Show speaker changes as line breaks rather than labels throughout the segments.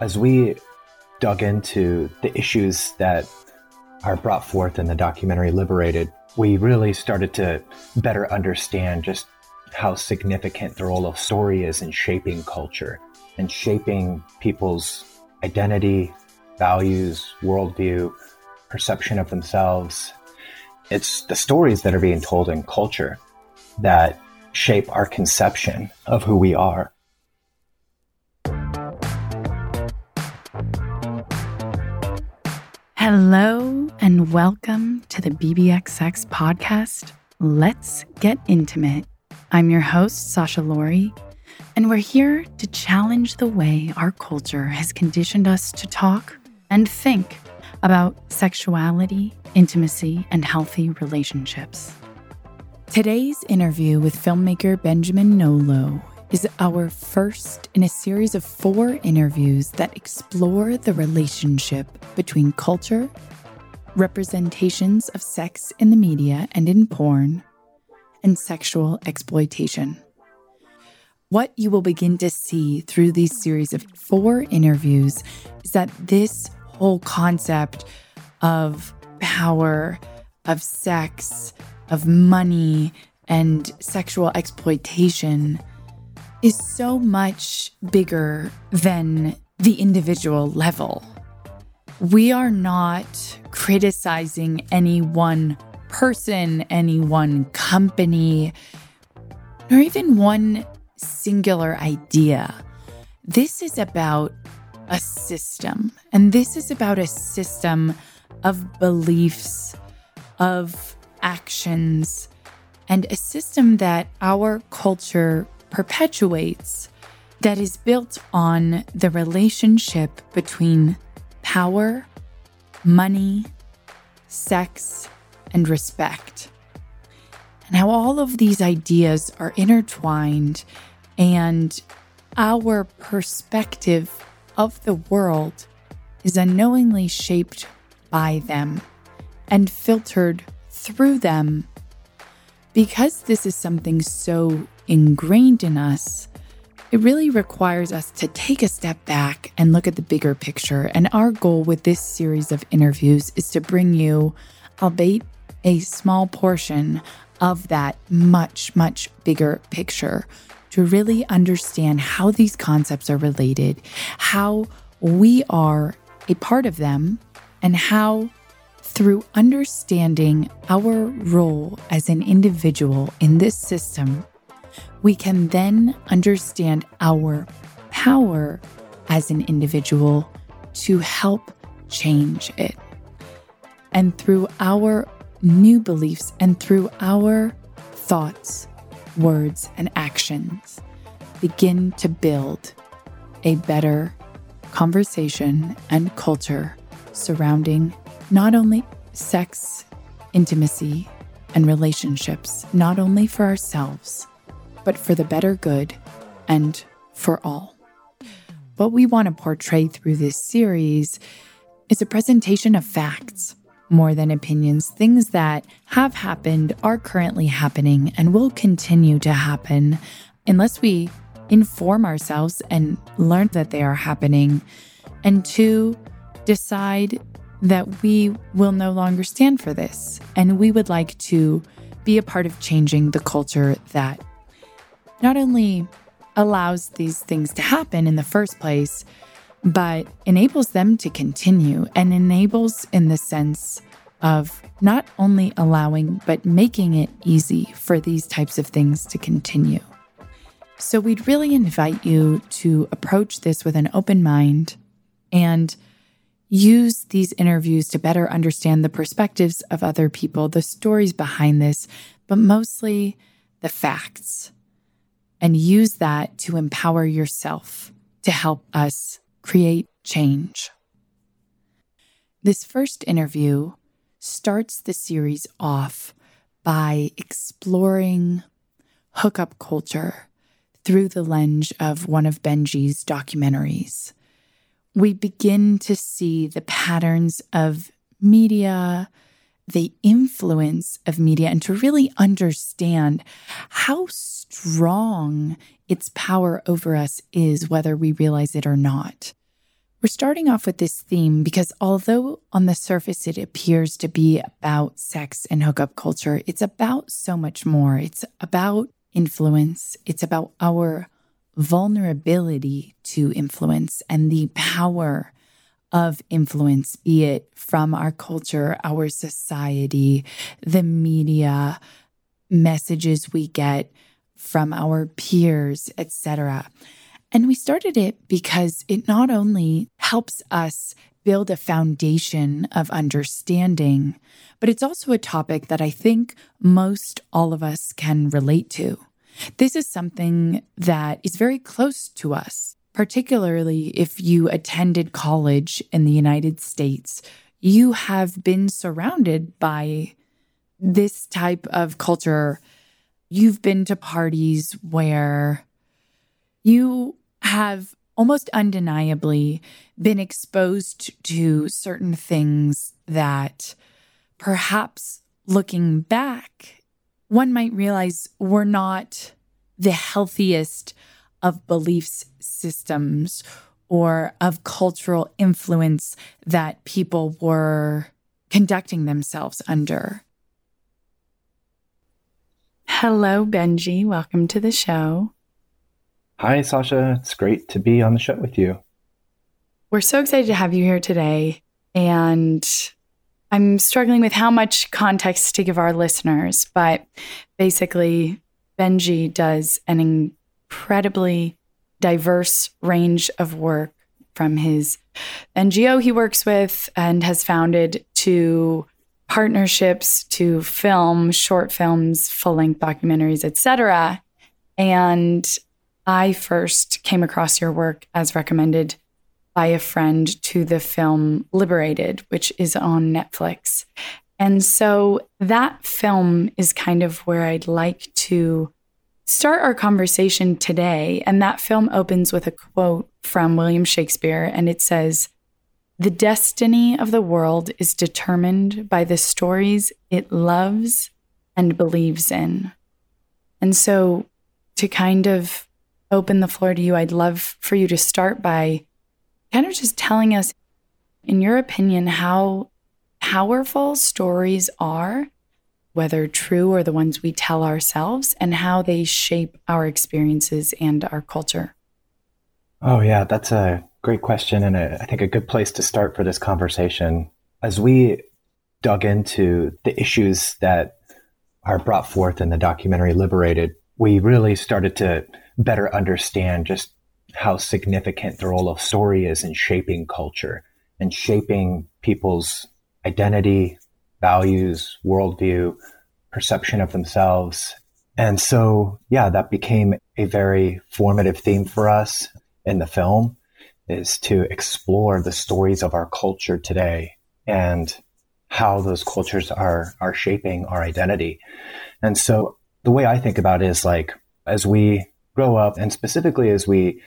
As we dug into the issues that are brought forth in the documentary Liberated, we really started to better understand just how significant the role of story is in shaping culture and shaping people's identity, values, worldview, perception of themselves. It's the stories that are being told in culture that shape our conception of who we are.
Hello, and welcome to the BBXX podcast. Let's get intimate. I'm your host, Sasha Laurie, and we're here to challenge the way our culture has conditioned us to talk and think about sexuality, intimacy, and healthy relationships. Today's interview with filmmaker Benjamin Nolot is our first in a series of four interviews that explore the relationship between culture, representations of sex in the media and in porn, and sexual exploitation. What you will begin to see through these series of four interviews is that this whole concept of power, of sex, of money, and sexual exploitation is so much bigger than the individual level. We are not criticizing any one person, any one company, nor even one singular idea. This is about a system, and this is about a system of beliefs, of actions, and a system that our culture perpetuates that is built on the relationship between power, money, sex, and respect. And how all of these ideas are intertwined, and our perspective of the world is unknowingly shaped by them and filtered through them. Because this is something so ingrained in us, it really requires us to take a step back and look at the bigger picture. And our goal with this series of interviews is to bring you, albeit a small portion of that much, much bigger picture, to really understand how these concepts are related, how we are a part of them, and how through understanding our role as an individual in this system we can then understand our power as an individual to help change it. And through our new beliefs and through our thoughts, words, and actions, begin to build a better conversation and culture surrounding not only sex, intimacy, and relationships, not only for ourselves but for the better good and for all. What we want to portray through this series is a presentation of facts more than opinions, things that have happened, are currently happening, and will continue to happen unless we inform ourselves and learn that they are happening. And two, decide that we will no longer stand for this. And we would like to be a part of changing the culture that not only allows these things to happen in the first place, but enables them to continue and enables in the sense of not only allowing, but making it easy for these types of things to continue. So, we'd really invite you to approach this with an open mind and use these interviews to better understand the perspectives of other people, the stories behind this, but mostly the facts and use that to empower yourself to help us create change. This first interview starts the series off by exploring hookup culture through the lens of one of Benji's documentaries. We begin to see the patterns of media, the influence of media and to really understand how strong its power over us is, whether we realize it or not. We're starting off with this theme because although on the surface it appears to be about sex and hookup culture, it's about so much more. It's about influence, it's about our vulnerability to influence and the power of influence, be it from our culture, our society, the media, messages we get from our peers, etc. And we started it because it not only helps us build a foundation of understanding, but it's also a topic that I think most all of us can relate to. This is something that is very close to us, particularly if you attended college in the United States. You have been surrounded by this type of culture. You've been to parties where you have almost undeniably been exposed to certain things that perhaps looking back, one might realize were not the healthiest of beliefs systems or of cultural influence that people were conducting themselves under. Hello, Benji. Welcome to the show.
Hi, Sasha. It's great to be on the show with you.
We're so excited to have you here today. And I'm struggling with how much context to give our listeners, but basically, Benji does an incredibly diverse range of work from his NGO he works with and has founded to partnerships to film, short films, full length documentaries, etc. And I first came across your work as recommended by a friend to the film Liberated, which is on Netflix. And so that film is kind of where I'd like to start our conversation today. And that film opens with a quote from William Shakespeare, and it says, The destiny of the world is determined by the stories it loves and believes in. And so to kind of open the floor to you, I'd love for you to start by kind of just telling us, in your opinion, how powerful stories are, whether true or the ones we tell ourselves, and how they shape our experiences and our culture.
Oh, yeah, that's a great question. And a, I think a good place to start for this conversation. As we dug into the issues that are brought forth in the documentary Liberated, we really started to better understand just how significant the role of story is in shaping culture and shaping people's identity, values, worldview, perception of themselves. And so, yeah, that became a very formative theme for us in the film is to explore the stories of our culture today and how those cultures are, are shaping our identity. And so the way I think about it is like, as we grow up, and specifically as we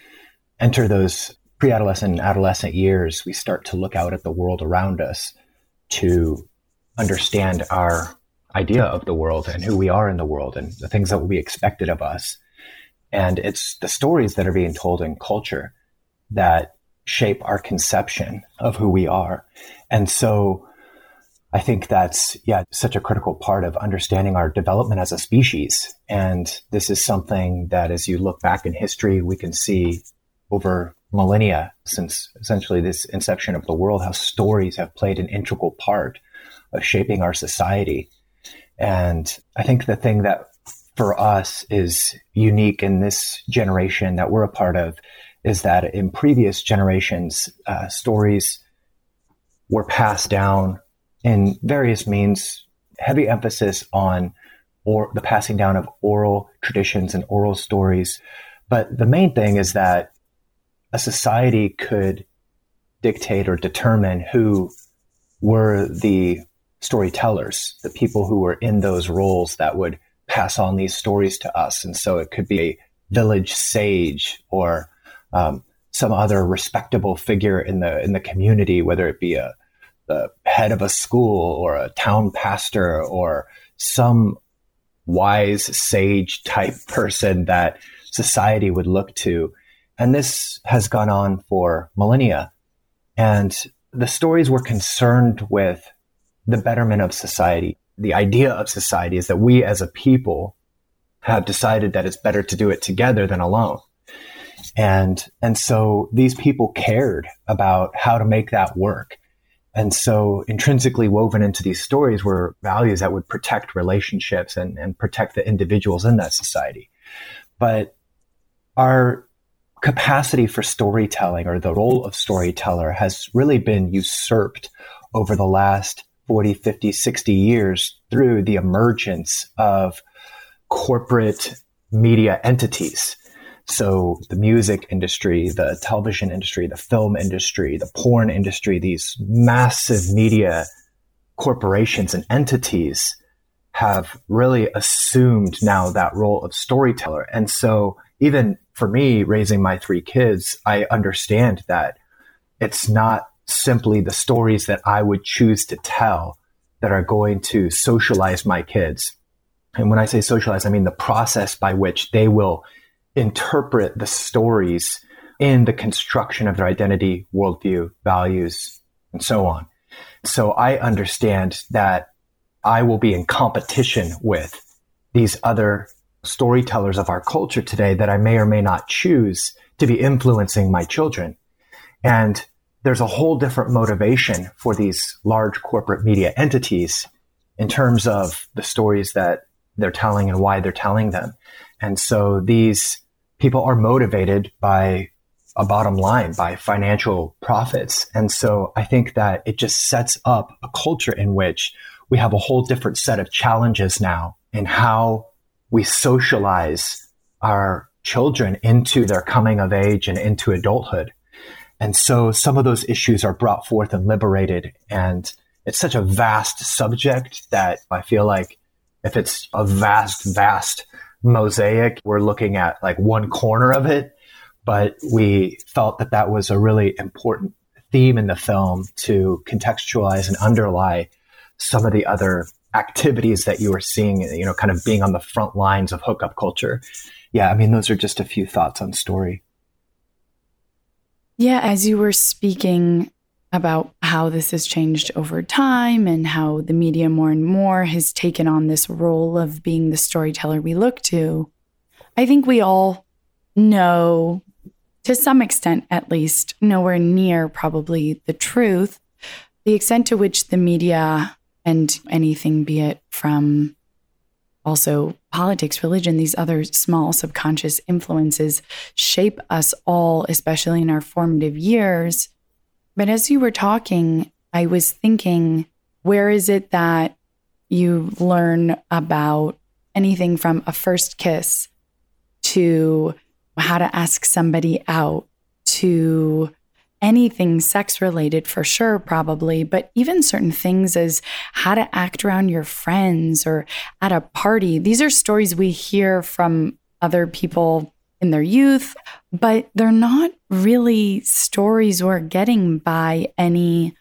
enter those pre adolescent and adolescent years, we start to look out at the world around us to understand our idea of the world and who we are in the world and the things that will be expected of us. And it's the stories that are being told in culture that shape our conception of who we are. And so I think that's, yeah, such a critical part of understanding our development as a species. And this is something that as you look back in history, we can see over millennia since essentially this inception of the world, how stories have played an integral part shaping our society. And I think the thing that for us is unique in this generation that we're a part of is that in previous generations, uh, stories were passed down in various means, heavy emphasis on or the passing down of oral traditions and oral stories. But the main thing is that a society could dictate or determine who were the storytellers, the people who were in those roles that would pass on these stories to us. And so it could be a village sage or um, some other respectable figure in the in the community, whether it be a the head of a school or a town pastor or some wise sage type person that society would look to. And this has gone on for millennia. And the stories were concerned with the betterment of society. The idea of society is that we as a people have decided that it's better to do it together than alone. And, and so these people cared about how to make that work. And so intrinsically woven into these stories were values that would protect relationships and, and protect the individuals in that society. But our capacity for storytelling or the role of storyteller has really been usurped over the last 40, 50, 60 years through the emergence of corporate media entities so the music industry, the television industry, the film industry, the porn industry, these massive media corporations and entities have really assumed now that role of storyteller. And so even for me raising my three kids, I understand that it's not simply the stories that I would choose to tell that are going to socialize my kids. And when I say socialize, I mean the process by which they will interpret the stories in the construction of their identity, worldview, values, and so on. So I understand that I will be in competition with these other storytellers of our culture today that I may or may not choose to be influencing my children. And there's a whole different motivation for these large corporate media entities in terms of the stories that they're telling and why they're telling them. And so these people are motivated by a bottom line, by financial profits. And so I think that it just sets up a culture in which we have a whole different set of challenges now in how we socialize our children into their coming of age and into adulthood. And so some of those issues are brought forth and liberated. And it's such a vast subject that I feel like if it's a vast, vast mosaic. We're looking at like one corner of it, but we felt that that was a really important theme in the film to contextualize and underlie some of the other activities that you were seeing, you know, kind of being on the front lines of hookup culture. Yeah, I mean, those are just a few thoughts on story.
Yeah, as you were speaking, about how this has changed over time and how the media more and more has taken on this role of being the storyteller we look to. I think we all know, to some extent at least, nowhere near probably the truth, the extent to which the media and anything, be it from also politics, religion, these other small subconscious influences shape us all, especially in our formative years. But as you were talking, I was thinking, where is it that you learn about anything from a first kiss to how to ask somebody out to anything sex related for sure, probably, but even certain things as how to act around your friends or at a party. These are stories we hear from other people in their youth, but they're not really stories we're getting by any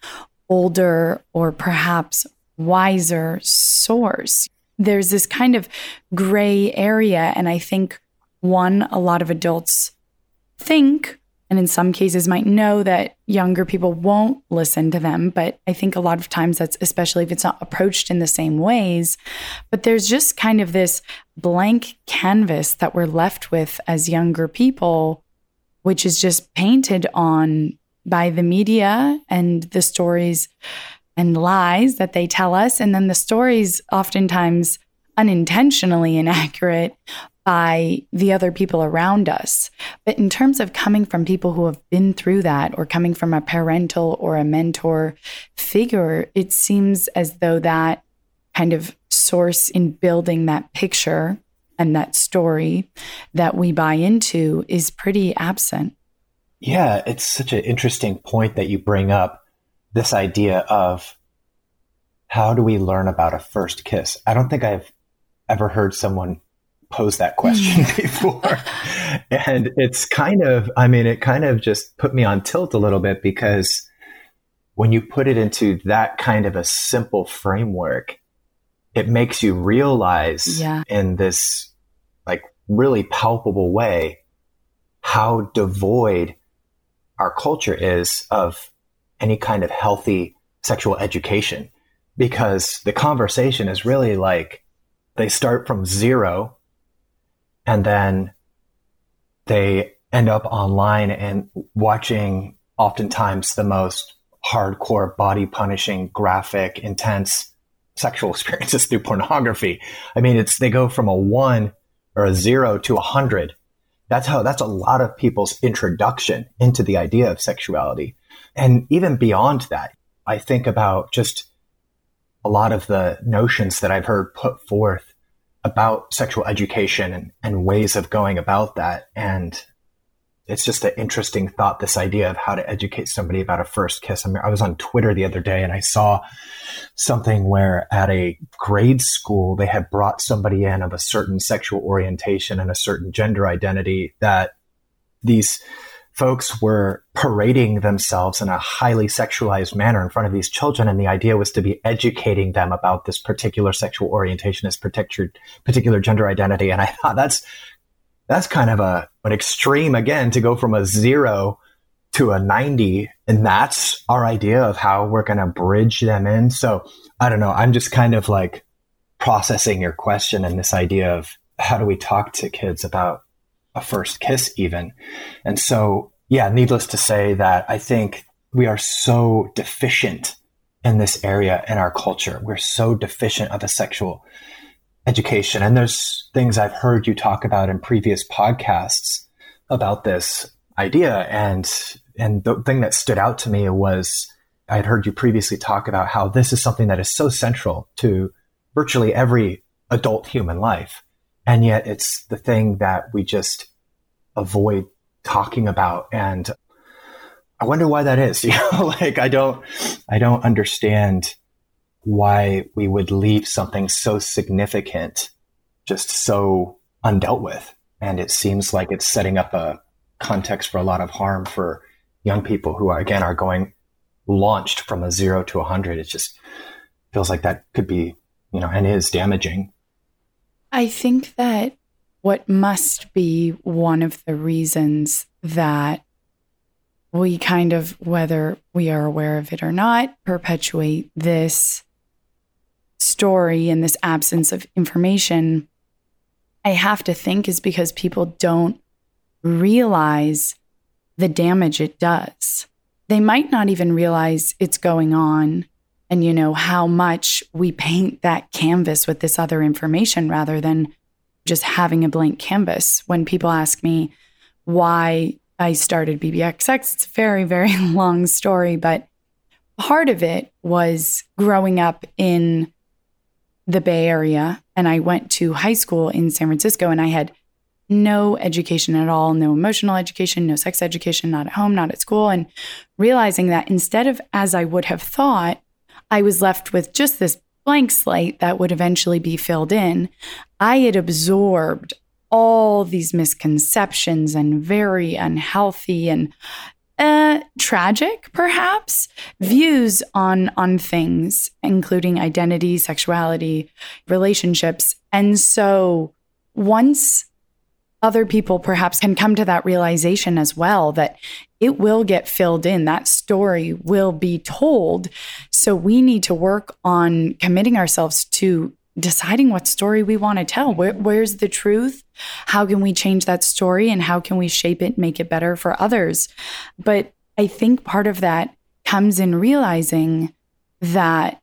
older or perhaps wiser source. There's this kind of gray area. And I think one, a lot of adults think and in some cases might know that younger people won't listen to them. But i think a lot of times that's especially if it's not approached in the same ways but there's just kind of this blank canvas that we're left with as younger people which is just painted on by the media and the stories and lies that they tell us. And then the stories oftentimes unintentionally inaccurate by the other people around us. But in terms of coming from people who have been through that or coming from a parental or a mentor figure, it seems as though that kind of source in building that picture and that story that we buy into is pretty absent.
Yeah, it's such an interesting point that you bring up this idea of how do we learn about a first kiss? I don't think I've ever heard someone posed that question mm. before. and it's kind of, I mean, it kind of just put me on tilt a little bit because when you put it into that kind of a simple framework, it makes you realize yeah. in this like really palpable way how devoid our culture is of any kind of healthy sexual education because the conversation is really like they start from zero and then they end up online and watching oftentimes the most hardcore body punishing graphic intense sexual experiences through pornography. I mean it's they go from a one or a zero to a hundred. That's how that's a lot of people's introduction into the idea of sexuality. And even beyond that i think about just a lot of the notions that i've heard put forth about sexual education and, and ways of going about that. And it's just an interesting thought, this idea of how to educate somebody about a first kiss. I, mean, I was on Twitter the other day and I saw something where at a grade school, they had brought somebody in of a certain sexual orientation and a certain gender identity that these folks were parading themselves in a highly sexualized manner in front of these children. And the idea was to be educating them about this particular sexual orientation, this particular, particular gender identity. And I thought that's, that's kind of a, an extreme again to go from a zero to a 90. And that's our idea of how we're going to bridge them in. So I don't know. I'm just kind of like processing your question and this idea of how do we talk to kids about a first kiss even. And so, yeah, needless to say that I think we are so deficient in this area in our culture. We're so deficient of a sexual education. And there's things I've heard you talk about in previous podcasts about this idea. And, and the thing that stood out to me was I had heard you previously talk about how this is something that is so central to virtually every adult human life. And yet it's the thing that we just avoid talking about. And I wonder why that is. You know, like I don't, I don't understand why we would leave something so significant just so undealt with. And it seems like it's setting up a context for a lot of harm for young people who are, again, are going launched from a zero to a hundred. It just feels like that could be, you know, and is damaging
I think that what must be one of the reasons that we kind of, whether we are aware of it or not, perpetuate this story and this absence of information, I have to think is because people don't realize the damage it does. They might not even realize it's going on and you know how much we paint that canvas with this other information rather than just having a blank canvas when people ask me why I started BBXX it's a very very long story but part of it was growing up in the Bay Area and I went to high school in San Francisco and I had no education at all, no emotional education, no sex education, not at home, not at school. And realizing that instead of as I would have thought, I was left with just this blank slate that would eventually be filled in. I had absorbed all these misconceptions and very unhealthy and uh, tragic, perhaps, views on on things, including identity, sexuality, relationships. And so once other people perhaps can come to that realization as well that it will get filled in. That story will be told. So we need to work on committing ourselves to deciding what story we want to tell. Where, where's the truth? How can we change that story and how can we shape it, make it better for others? But I think part of that comes in realizing that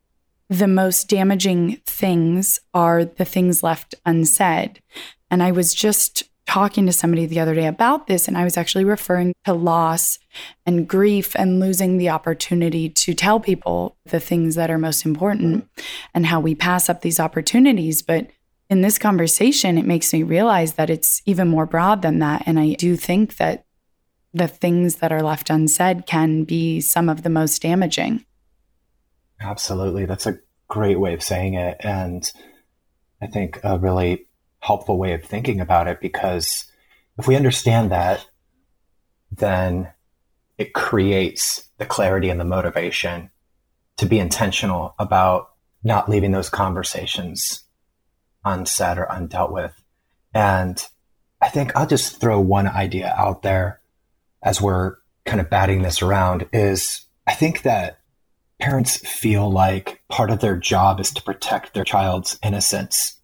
the most damaging things are the things left unsaid. And I was just talking to somebody the other day about this, and I was actually referring to loss and grief and losing the opportunity to tell people the things that are most important and how we pass up these opportunities. But in this conversation, it makes me realize that it's even more broad than that. And I do think that the things that are left unsaid can be some of the most damaging.
Absolutely. That's a great way of saying it. And I think a really helpful way of thinking about it because if we understand that, then it creates the clarity and the motivation to be intentional about not leaving those conversations unsaid or undealt with. And I think I'll just throw one idea out there as we're kind of batting this around is I think that parents feel like part of their job is to protect their child's innocence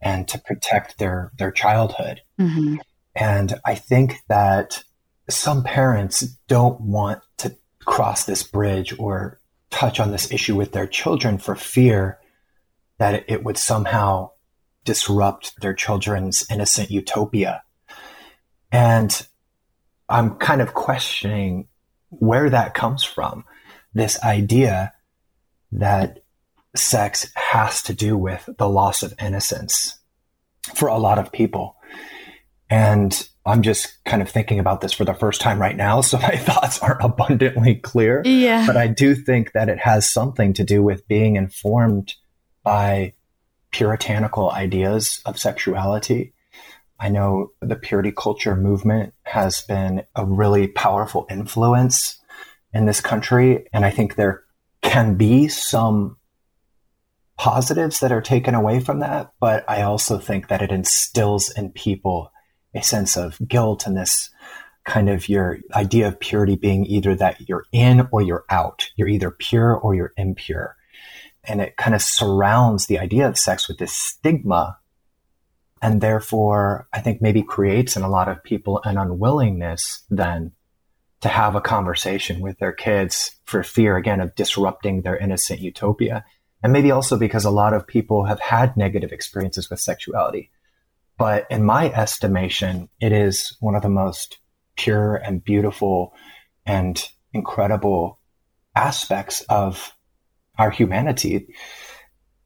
and to protect their their childhood. Mm-hmm. And I think that some parents don't want to cross this bridge or touch on this issue with their children for fear that it would somehow disrupt their children's innocent utopia. And I'm kind of questioning where that comes from. This idea that sex has to do with the loss of innocence for a lot of people. And I'm just kind of thinking about this for the first time right now, so my thoughts aren't abundantly clear.
Yeah.
But I do think that it has something to do with being informed by puritanical ideas of sexuality. I know the purity culture movement has been a really powerful influence in this country. And I think there can be some positives that are taken away from that. But I also think that it instills in people a sense of guilt and this kind of your idea of purity being either that you're in or you're out. You're either pure or you're impure. And it kind of surrounds the idea of sex with this stigma. And therefore, I think maybe creates in a lot of people an unwillingness then to have a conversation with their kids for fear, again, of disrupting their innocent utopia. And maybe also because a lot of people have had negative experiences with sexuality. But in my estimation, it is one of the most pure and beautiful and incredible aspects of our humanity.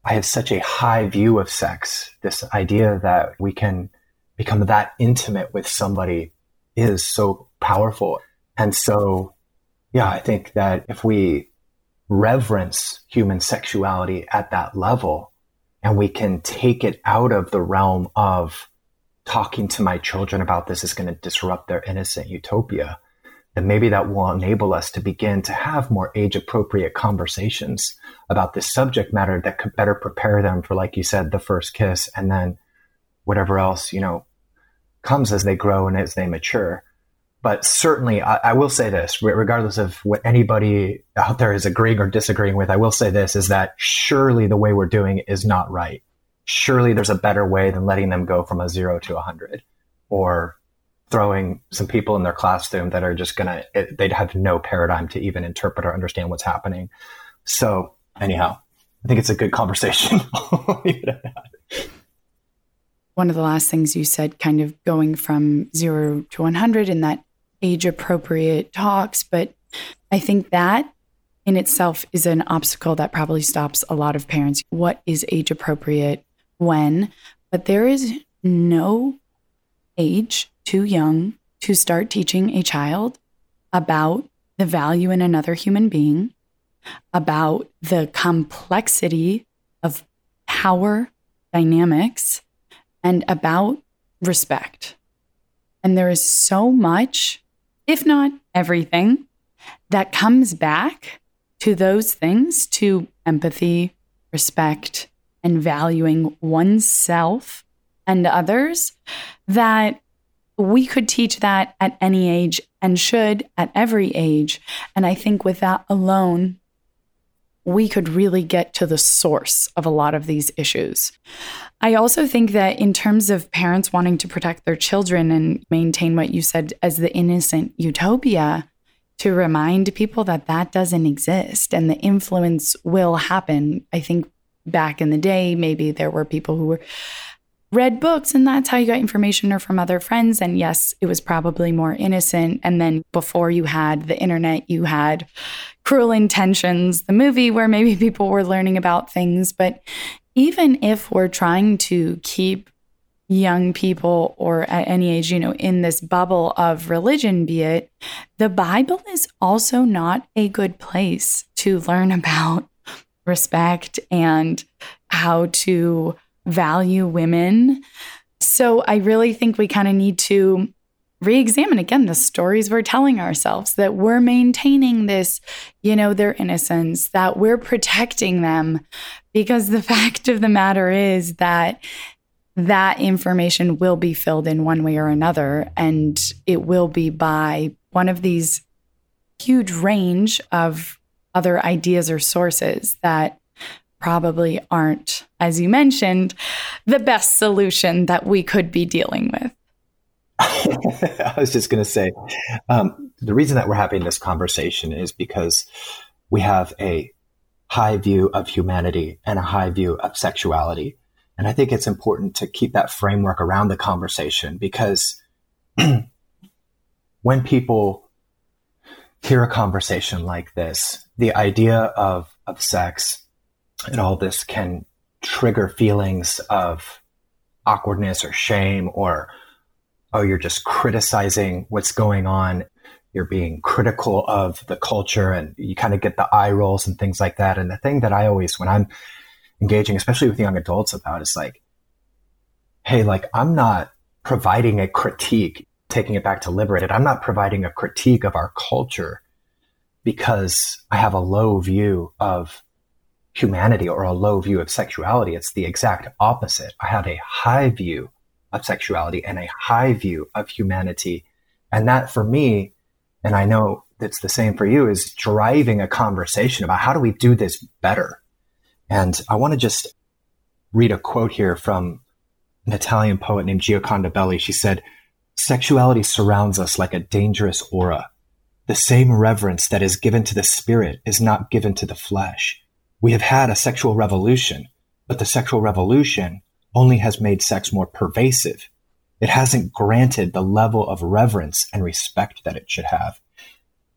I have such a high view of sex. This idea that we can become that intimate with somebody is so powerful. And so, yeah, I think that if we reverence human sexuality at that level and we can take it out of the realm of talking to my children about this is going to disrupt their innocent utopia, then maybe that will enable us to begin to have more age appropriate conversations about this subject matter that could better prepare them for, like you said, the first kiss and then whatever else, you know, comes as they grow and as they mature. But certainly, I, I, will say this, regardless of what anybody out there is agreeing or disagreeing with, I will say this is that surely the way we're doing it is not right. Surely there's a better way than letting them go from a zero to a hundred or throwing some people in their classroom that are just going to, they'd have no paradigm to even interpret or understand what's happening. So, anyhow, I think it's a good conversation.
One of the last things you said, kind of going from zero to 100 in that age appropriate talks. But I think that in itself is an obstacle that probably stops a lot of parents. What is age appropriate when? But there is no age too young to start teaching a child about the value in another human being, about the complexity of power dynamics, and about respect. And there is so much if not everything, that comes back to those things to empathy, respect, and valuing oneself and others that we could teach that at any age and should at every age. And I think with that alone, we could really get to the source of a lot of these issues. I also think that in terms of parents wanting to protect their children and maintain what you said as the innocent utopia, to remind people that that doesn't exist and the influence will happen. I think back in the day, maybe there were people who were read books and that's how you got information or from other friends. And yes, it was probably more innocent. And then before you had the internet, you had Cruel Intentions, the movie where maybe people were learning about things. But even if we're trying to keep young people or at any age, you know, in this bubble of religion, be it, the Bible is also not a good place to learn about respect and how to value women. So I really think we kind of need to re examine again the stories we're telling ourselves that we're maintaining this, you know, their innocence, that we're protecting them. Because the fact of the matter is that that information will be filled in one way or another. And it will be by one of these huge range of other ideas or sources that probably aren't, as you mentioned, the best solution that we could be dealing with.
I was just going to say um, the reason that we're having this conversation is because we have a high view of humanity and a high view of sexuality. And I think it's important to keep that framework around the conversation because when people hear a conversation like this, the idea of, of sex and all this can trigger feelings of awkwardness or shame or, oh, you're just criticizing what's going on. You're being critical of the culture and you kind of get the eye rolls and things like that. And the thing that I always, when I'm engaging, especially with young adults about is like, hey, like I'm not providing a critique taking it back to liberated, I'm not providing a critique of our culture because I have a low view of humanity or a low view of sexuality. It's the exact opposite. I have a high view of sexuality and a high view of humanity. And that for me, and I know it's the same for you, is driving a conversation about how do we do this better? And I want to just read a quote here from an Italian poet named Gioconda Belli. She said, Sexuality surrounds us like a dangerous aura. The same reverence that is given to the spirit is not given to the flesh. We have had a sexual revolution, but the sexual revolution only has made sex more pervasive. It hasn't granted the level of reverence and respect that it should have.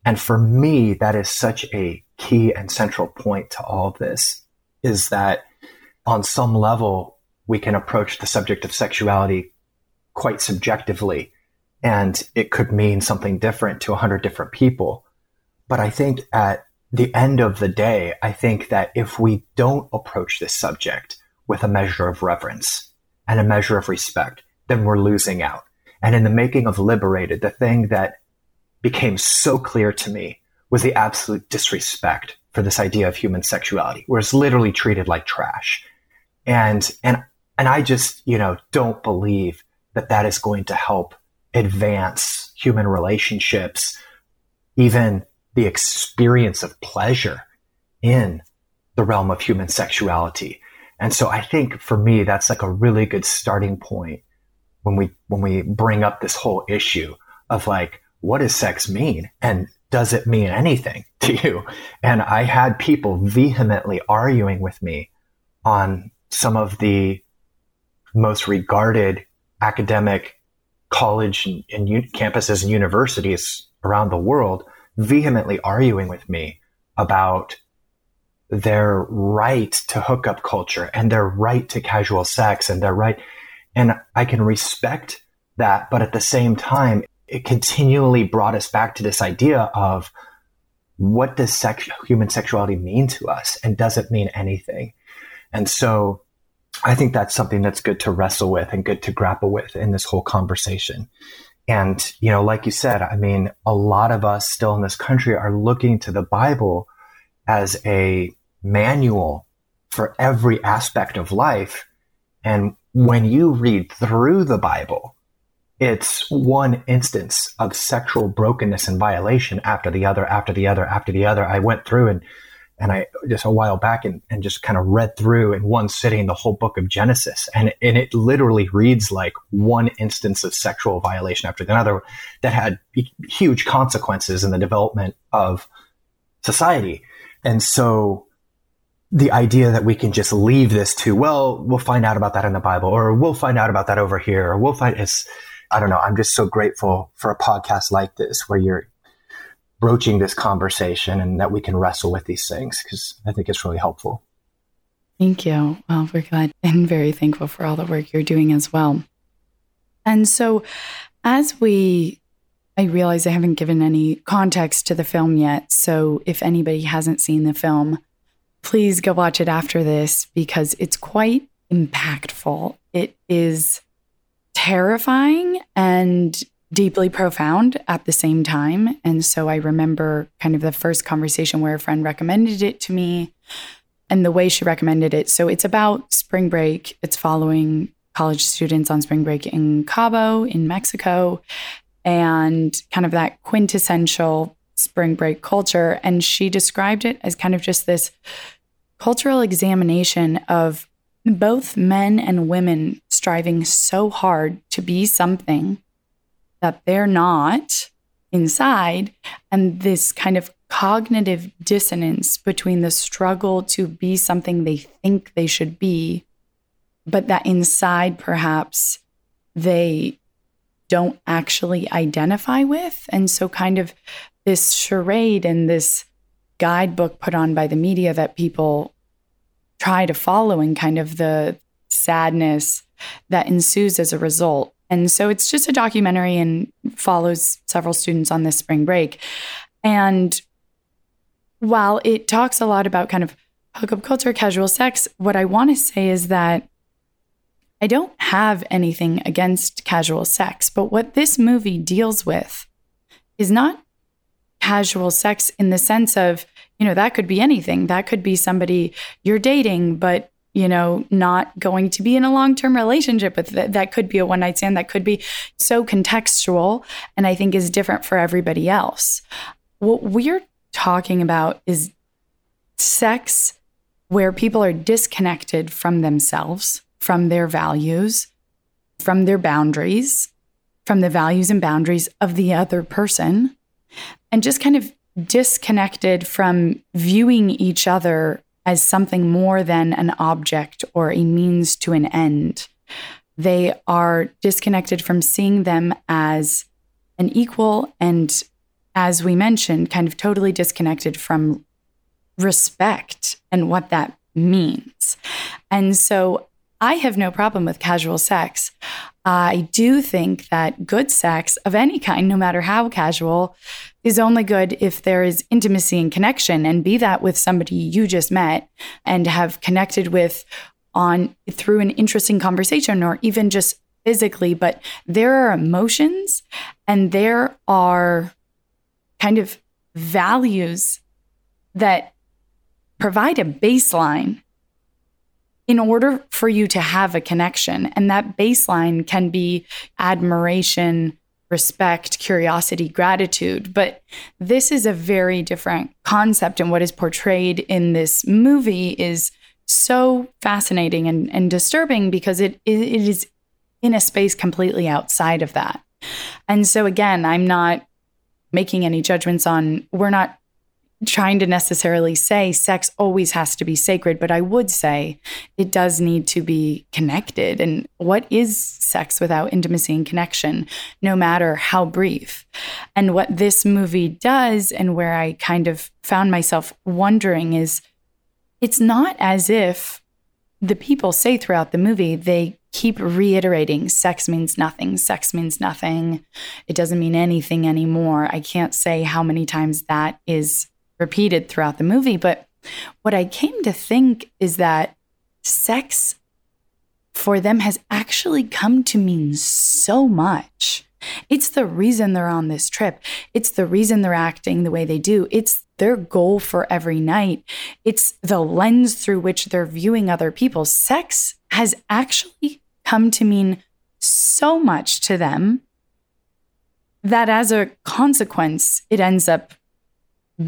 And for me, that is such a key and central point to all of this is that on some level, we can approach the subject of sexuality quite subjectively and it could mean something different to a hundred different people. But I think at the end of the day, I think that if we don't approach this subject with a measure of reverence and a measure of respect, then we're losing out. And in the making of Liberated, the thing that became so clear to me was the absolute disrespect for this idea of human sexuality, where it's literally treated like trash. And, and, and I just, you know, don't believe that that is going to help advance human relationships, even the experience of pleasure in the realm of human sexuality. And so I think for me, that's like a really good starting point when we, when we bring up this whole issue of like, what does sex mean? And does it mean anything to you? And I had people vehemently arguing with me on some of the most regarded academic college and, and u- campuses and universities around the world vehemently arguing with me about their right to hookup culture and their right to casual sex and their right. And I can respect that. But at the same time, it continually brought us back to this idea of what does sex, human sexuality mean to us? And does it mean anything? And so I think that's something that's good to wrestle with and good to grapple with in this whole conversation. And, you know, like you said, I mean, a lot of us still in this country are looking to the Bible as a manual for every aspect of life. And when you read through the Bible, it's one instance of sexual brokenness and violation after the other, after the other, after the other. I went through and and I just a while back and, and just kind of read through in one sitting the whole book of Genesis. And, and it literally reads like one instance of sexual violation after another that had huge consequences in the development of society. And so the idea that we can just leave this to, well, we'll find out about that in the Bible, or we'll find out about that over here, or we'll find it's, I don't know. I'm just so grateful for a podcast like this where you're broaching this conversation and that we can wrestle with these things because I think it's really helpful.
Thank you. Well, we're glad and very thankful for all the work you're doing as well. And so, as we, I realize I haven't given any context to the film yet. So, if anybody hasn't seen the film, please go watch it after this because it's quite impactful. It is terrifying and deeply profound at the same time. And so I remember kind of the first conversation where a friend recommended it to me and the way she recommended it. So it's about spring break, it's following college students on spring break in Cabo, in Mexico, and kind of that quintessential spring break culture. And she described it as kind of just this cultural examination of both men and women striving so hard to be something that they're not inside, and this kind of cognitive dissonance between the struggle to be something they think they should be, but that inside perhaps they don't actually identify with. And so, kind of this charade and this guidebook put on by the media that people try to follow and kind of the sadness that ensues as a result. And so it's just a documentary and follows several students on this spring break. And while it talks a lot about kind of hookup culture, casual sex, what I want to say is that I don't have anything against casual sex, but what this movie deals with is not casual sex in the sense of, you know, that could be anything. That could be somebody you're dating, but you know, not going to be in a long term relationship with that. That could be a one night stand. That could be so contextual and I think is different for everybody else. What we're talking about is sex where people are disconnected from themselves, from their values, from their boundaries, from the values and boundaries of the other person, and just kind of disconnected from viewing each other as something more than an object or a means to an end. They are disconnected from seeing them as an equal and, as we mentioned, kind of totally disconnected from respect and what that means. And so I have no problem with casual sex. I do think that good sex of any kind, no matter how casual, is only good if there is intimacy and connection, and be that with somebody you just met and have connected with on through an interesting conversation or even just physically. But there are emotions and there are kind of values that provide a baseline in order for you to have a connection. And that baseline can be admiration, respect, curiosity, gratitude. But this is a very different concept. And what is portrayed in this movie is so fascinating and, and disturbing because it, it is in a space completely outside of that. And so, again, I'm not making any judgments on, we're not trying to necessarily say sex always has to be sacred, but I would say it does need to be connected. And what is sex without intimacy and connection, no matter how brief? And what this movie does, and where I kind of found myself wondering, is it's not as if the people say throughout the movie, they keep reiterating sex means nothing, sex means nothing, it doesn't mean anything anymore. I can't say how many times that is repeated throughout the movie. But what I came to think is that sex for them has actually come to mean so much. It's the reason they're on this trip. It's the reason they're acting the way they do. It's their goal for every night. It's the lens through which they're viewing other people. Sex has actually come to mean so much to them that as a consequence, it ends up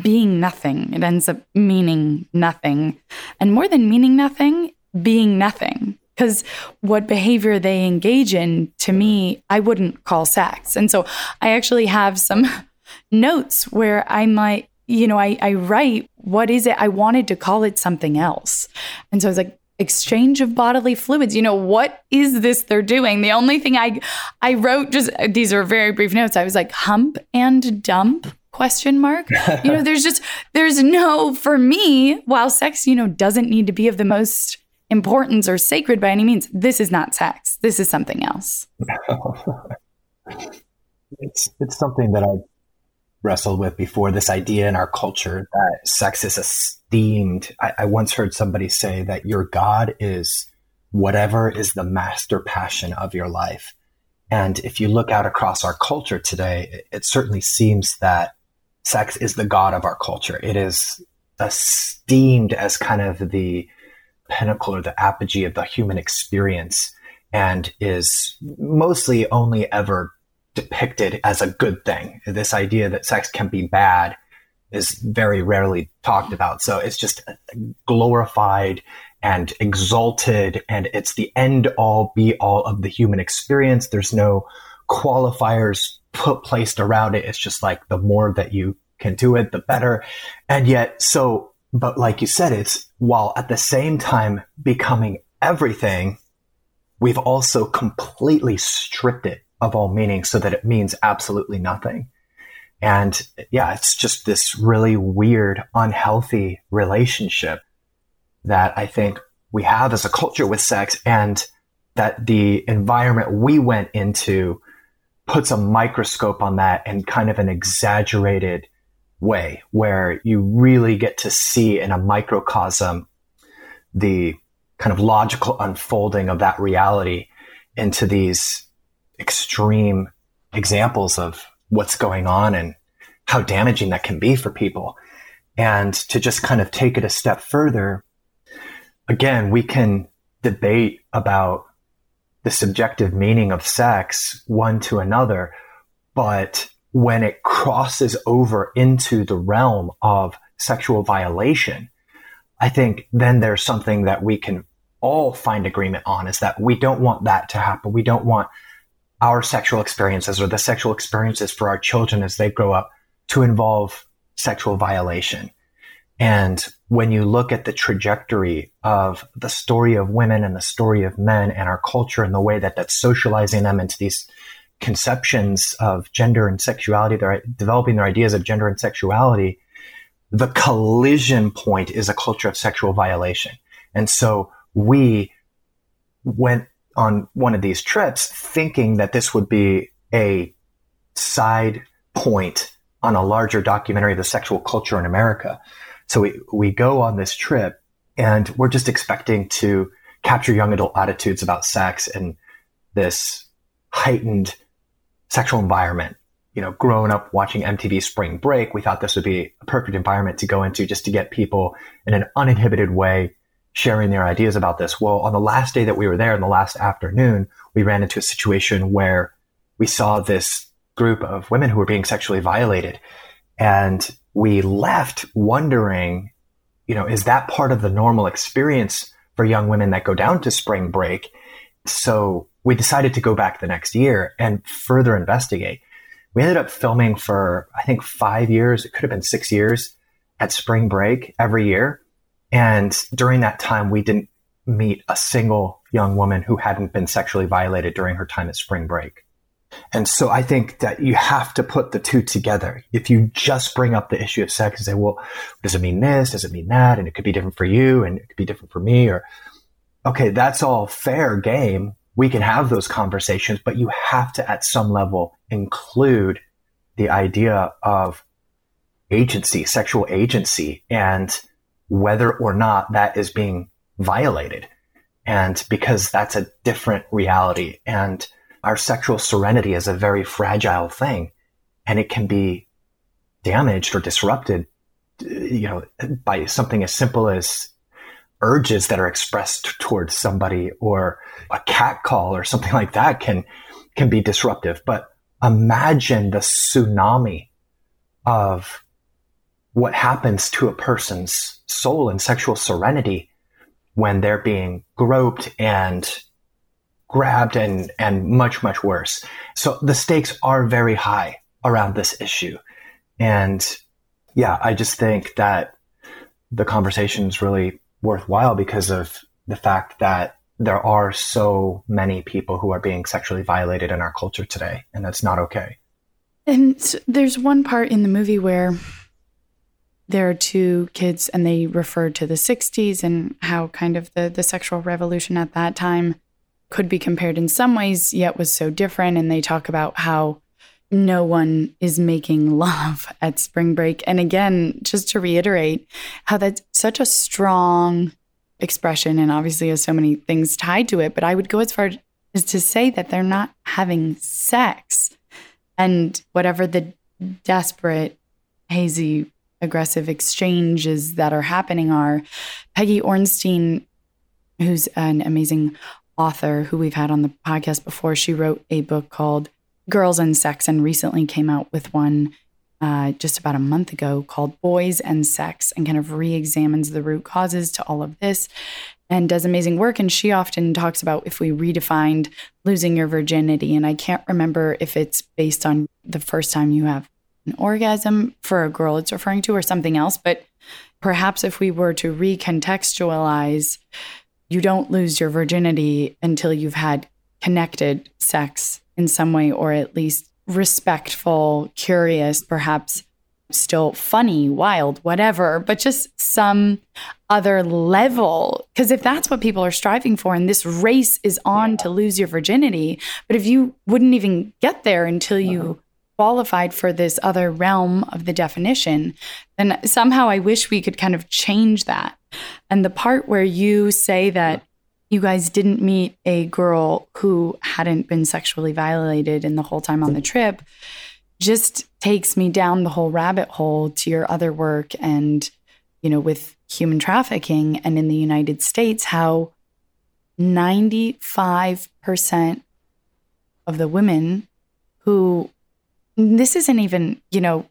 being nothing. It ends up meaning nothing. And more than meaning nothing, being nothing. Because what behavior they engage in, to me, I wouldn't call sex. And so I actually have some notes where I might, you know, I, I write, what is it? I wanted to call it something else. And so I was like, exchange of bodily fluids you know what is this they're doing the only thing i i wrote just these are very brief notes i was like hump and dump question mark? You know there's just there's no for me while sex you know doesn't need to be of the most importance or sacred by any means this is not sex. This is something else.
It's it's something that i wrestled with before this idea in our culture that sex is esteemed. I, I once heard somebody say that your god is whatever is the master passion of your life. And if you look out across our culture today, it, it certainly seems that sex is the god of our culture. It is esteemed as kind of the pinnacle or the apogee of the human experience and is mostly only ever depicted as a good thing. This idea that sex can be bad is very rarely talked about. So it's just glorified and exalted and it's the end all be all of the human experience. There's no qualifiers put placed around it. It's just like the more that you can do it, the better. And yet, so, but like you said, it's while at the same time becoming everything, we've also completely stripped it of all meaning so that it means absolutely nothing. And yeah, it's just this really weird, unhealthy relationship that I think we have as a culture with sex and that the environment we went into puts a microscope on that in kind of an exaggerated way where you really get to see in a microcosm the kind of logical unfolding of that reality into these extreme examples of what's going on and how damaging that can be for people. And to just kind of take it a step further, again, we can debate about the subjective meaning of sex one to another, but when it crosses over into the realm of sexual violation, I think then there's something that we can all find agreement on is that we don't want that to happen. We don't want our sexual experiences or the sexual experiences for our children as they grow up to involve sexual violation. And when you look at the trajectory of the story of women and the story of men and our culture and the way that that's socializing them into these conceptions of gender and sexuality, they're developing their ideas of gender and sexuality, the collision point is a culture of sexual violation. And so we went on one of these trips thinking that this would be a side point on a larger documentary of the sexual culture in America. So we, we go on this trip and we're just expecting to capture young adult attitudes about sex and this heightened sexual environment. You know, growing up watching MTV Spring Break, we thought this would be a perfect environment to go into just to get people in an uninhibited way sharing their ideas about this. Well, on the last day that we were there, in the last afternoon, we ran into a situation where we saw this group of women who were being sexually violated. And we left wondering, you know, is that part of the normal experience for young women that go down to spring break? So we decided to go back the next year and further investigate. We ended up filming for, I think, five years. It could have been six years at spring break every year. And during that time, we didn't meet a single young woman who hadn't been sexually violated during her time at spring break. And so I think that you have to put the two together. If you just bring up the issue of sex and say, well, does it mean this? Does it mean that? And it could be different for you and it could be different for me or, okay, that's all fair game. We can have those conversations, but you have to at some level include the idea of agency, sexual agency and whether or not that is being violated. And because that's a different reality and our sexual serenity is a very fragile thing and it can be damaged or disrupted, you know, by something as simple as urges that are expressed towards somebody or a cat call or something like that can, can be disruptive. But imagine the tsunami of what happens to a person's soul and sexual serenity when they're being groped and grabbed and, and much, much worse. So the stakes are very high around this issue. And yeah, I just think that the conversation is really worthwhile because of the fact that there are so many people who are being sexually violated in our culture today, and that's not okay.
And there's one part in the movie where there are two kids and they refer to the 60s and how kind of the, the sexual revolution at that time could be compared in some ways, yet was so different. And they talk about how no one is making love at spring break. And again, just to reiterate, how that's such a strong expression and obviously has so many things tied to it. But I would go as far as to say that they're not having sex. And whatever the desperate, hazy, aggressive exchanges that are happening are, Peggy Orenstein who's an amazing author who we've had on the podcast before. She wrote a book called Girls and Sex and recently came out with one uh, just about a month ago called Boys and Sex and kind of re examines the root causes to all of this and does amazing work. And she often talks about if we redefined losing your virginity. And I can't remember if it's based on the first time you have an orgasm for a girl it's referring to or something else. But perhaps if we were to recontextualize, you don't lose your virginity until you've had connected sex in some way, or at least respectful, curious, perhaps still funny, wild, whatever, but just some other level. Because if that's what people are striving for, and this race is on yeah. to lose your virginity, but if you wouldn't even get there until you uh-huh. Qualified for this other realm of the definition, then somehow I wish we could kind of change that. And the part where you say that you guys didn't meet a girl who hadn't been sexually violated in the whole time on the trip just takes me down the whole rabbit hole to your other work and you know with human trafficking and in the United States how 95% of the women who this isn't even you know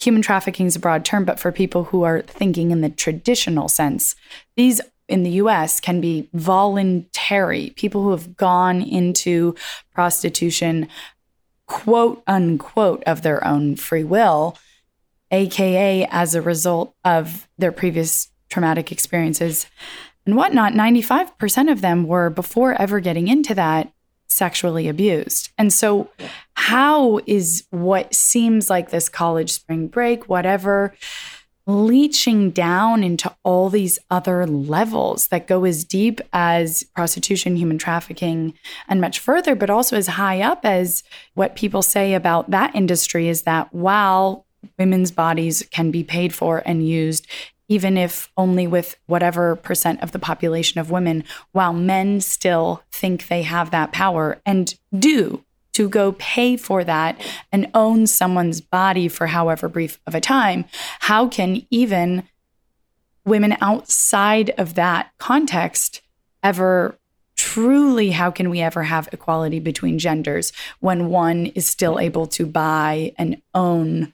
human trafficking is a broad term but for people who are thinking in the traditional sense these in the US can be voluntary people who have gone into prostitution quote unquote of their own free will, AKA as a result of their previous traumatic experiences and whatnot. 95% of them were, before ever getting into that, sexually abused. And so, how is what seems like this college spring break, whatever, leaching down into all these other levels that go as deep as prostitution, human trafficking, and much further, but also as high up as what people say about that industry is that while women's bodies can be paid for and used, even if only with whatever percent of the population of women, while men still think they have that power and do to go pay for that and own someone's body for however brief of a time, how can even women outside of that context ever truly how can we ever have equality between genders when one is still able to buy and own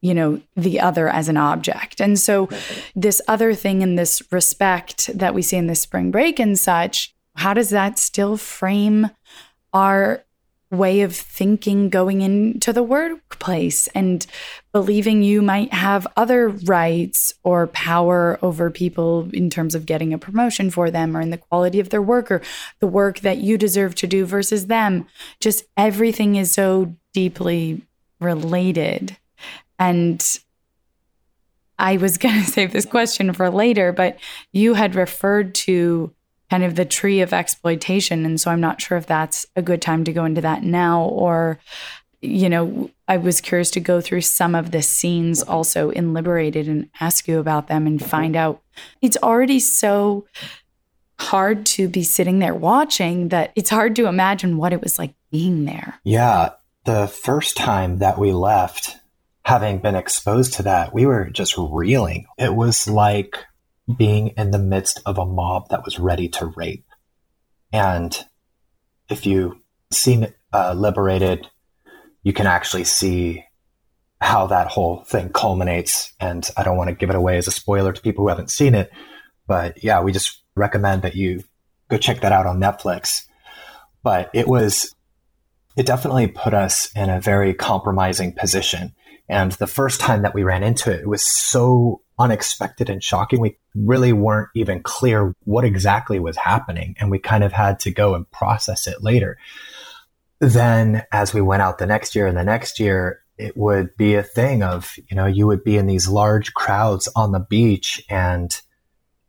you know the other as an object and so this other thing in this respect that we see in the spring break and such how does that still frame our way of thinking going into the workplace and believing you might have other rights or power over people in terms of getting a promotion for them or in the quality of their work or the work that you deserve to do versus them. Just everything is so deeply related. And I was going to save this question for later, but you had referred to kind of the tree of exploitation. And so I'm not sure if that's a good time to go into that now or, you know, I was curious to go through some of the scenes also in Liberated and ask you about them and mm-hmm. find out. It's already so hard to be sitting there watching that it's hard to imagine what it was like being there.
Yeah. The first time that we left, having been exposed to that, we were just reeling. It was like being in the midst of a mob that was ready to rape. And if you seen uh, Liberated, you can actually see how that whole thing culminates. And I don't want to give it away as a spoiler to people who haven't seen it, but yeah, we just recommend that you go check that out on Netflix. But it was, it definitely put us in a very compromising position. And the first time that we ran into it, it was so unexpected and shocking. We really weren't even clear what exactly was happening. And we kind of had to go and process it later. Then as we went out the next year and the next year, it would be a thing of, you know, you would be in these large crowds on the beach and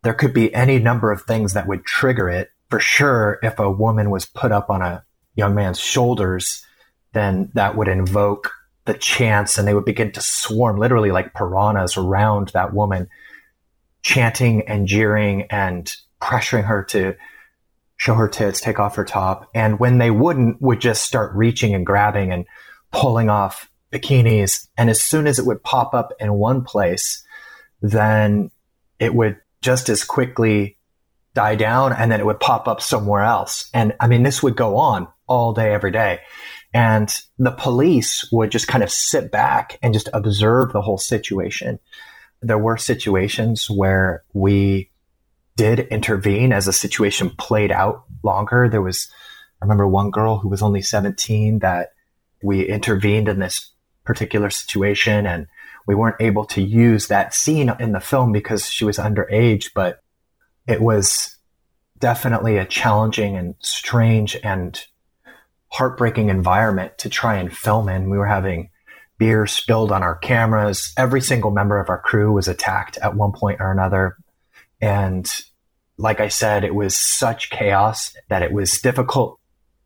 there could be any number of things that would trigger it. For sure, if a woman was put up on a young man's shoulders, then that would invoke the chants and they would begin to swarm literally like piranhas around that woman, chanting and jeering and pressuring her to show her tits, take off her top. And when they wouldn't, would just start reaching and grabbing and pulling off bikinis. And as soon as it would pop up in one place, then it would just as quickly die down and then it would pop up somewhere else. And I mean, this would go on all day, every day. And the police would just kind of sit back and just observe the whole situation. There were situations where we did intervene as the situation played out longer. There was, I remember one girl who was only 17 that we intervened in this particular situation and we weren't able to use that scene in the film because she was underage, but it was definitely a challenging and strange and heartbreaking environment to try and film in. We were having beer spilled on our cameras. Every single member of our crew was attacked at one point or another. And like I said, it was such chaos that it was difficult.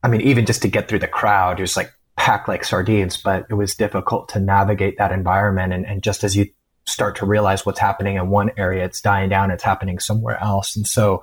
I mean, even just to get through the crowd, it was like packed like sardines, but it was difficult to navigate that environment. And, and just as you start to realize what's happening in one area, it's dying down, it's happening somewhere else. And so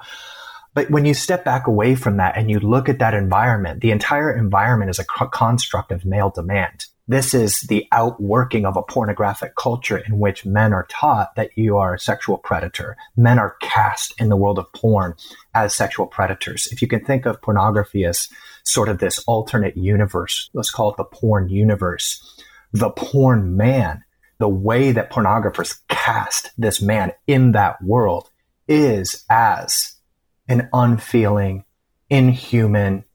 but when you step back away from that and you look at that environment, the entire environment is a construct of male demand. This is the outworking of a pornographic culture in which men are taught that you are a sexual predator. Men are cast in the world of porn as sexual predators. If you can think of pornography as sort of this alternate universe, let's call it the porn universe, the porn man, the way that pornographers cast this man in that world is as an unfeeling, inhuman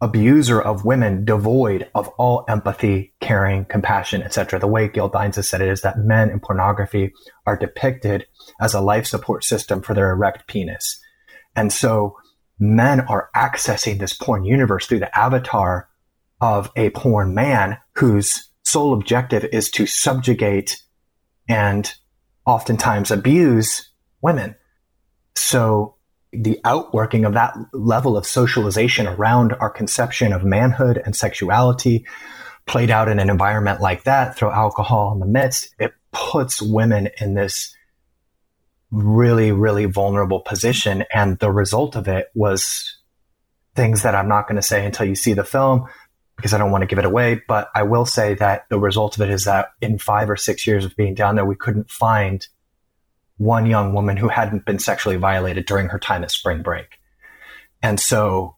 abuser of women, devoid of all empathy, caring, compassion, etc. The way Gail Dines has said it is that men in pornography are depicted as a life support system for their erect penis. And so men are accessing this porn universe through the avatar of a porn man whose sole objective is to subjugate and oftentimes abuse women. So the outworking of that level of socialization around our conception of manhood and sexuality played out in an environment like that, throw alcohol in the midst, it puts women in this really, really vulnerable position. And the result of it was things that I'm not going to say until you see the film because I don't want to give it away. But I will say that the result of it is that in five or six years of being down there, we couldn't find one young woman who hadn't been sexually violated during her time at spring break. And so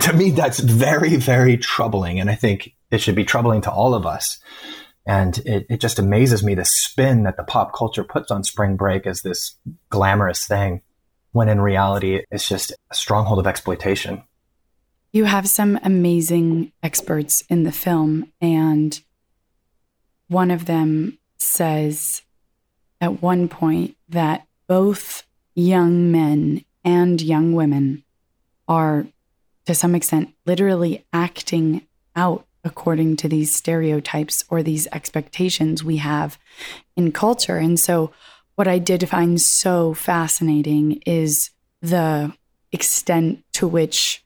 to me, that's very, very troubling. And I think it should be troubling to all of us. And it, it just amazes me the spin that the pop culture puts on spring break as this glamorous thing, when in reality, it's just a stronghold of exploitation.
You have some amazing experts in the film, and one of them says at one point that both young men and young women are, to some extent, literally acting out according to these stereotypes or these expectations we have in culture. And so, what I did find so fascinating is the extent to which,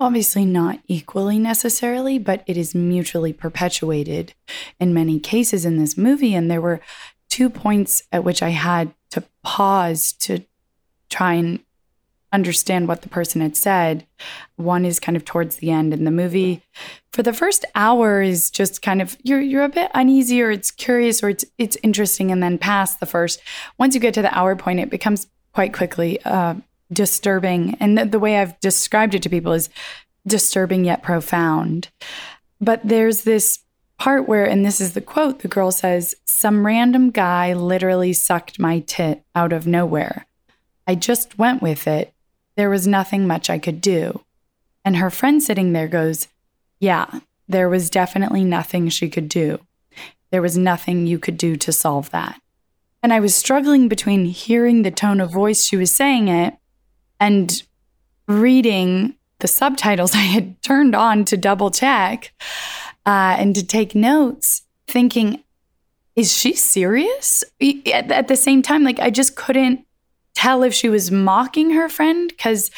obviously not equally necessarily, but it is mutually perpetuated in many cases in this movie. And there were two points at which I had to pause to try and understand what the person had said. One is kind of towards the end in the movie. For the first hour is just kind of you're you're a bit uneasy or it's curious or it's it's interesting and then past the first once you get to the hour point it becomes quite quickly uh, disturbing and the, the way I've described it to people is disturbing yet profound. But there's this part where, and this is the quote, the girl says, Some random guy literally sucked my tit out of nowhere. I just went with it. There was nothing much I could do. And her friend sitting there goes, Yeah, there was definitely nothing she could do. There was nothing you could do to solve that. And I was struggling between hearing the tone of voice she was saying it and reading the subtitles I had turned on to double check uh, and to take notes, thinking, is she serious? At, at the same time, like I just couldn't tell if she was mocking her friend because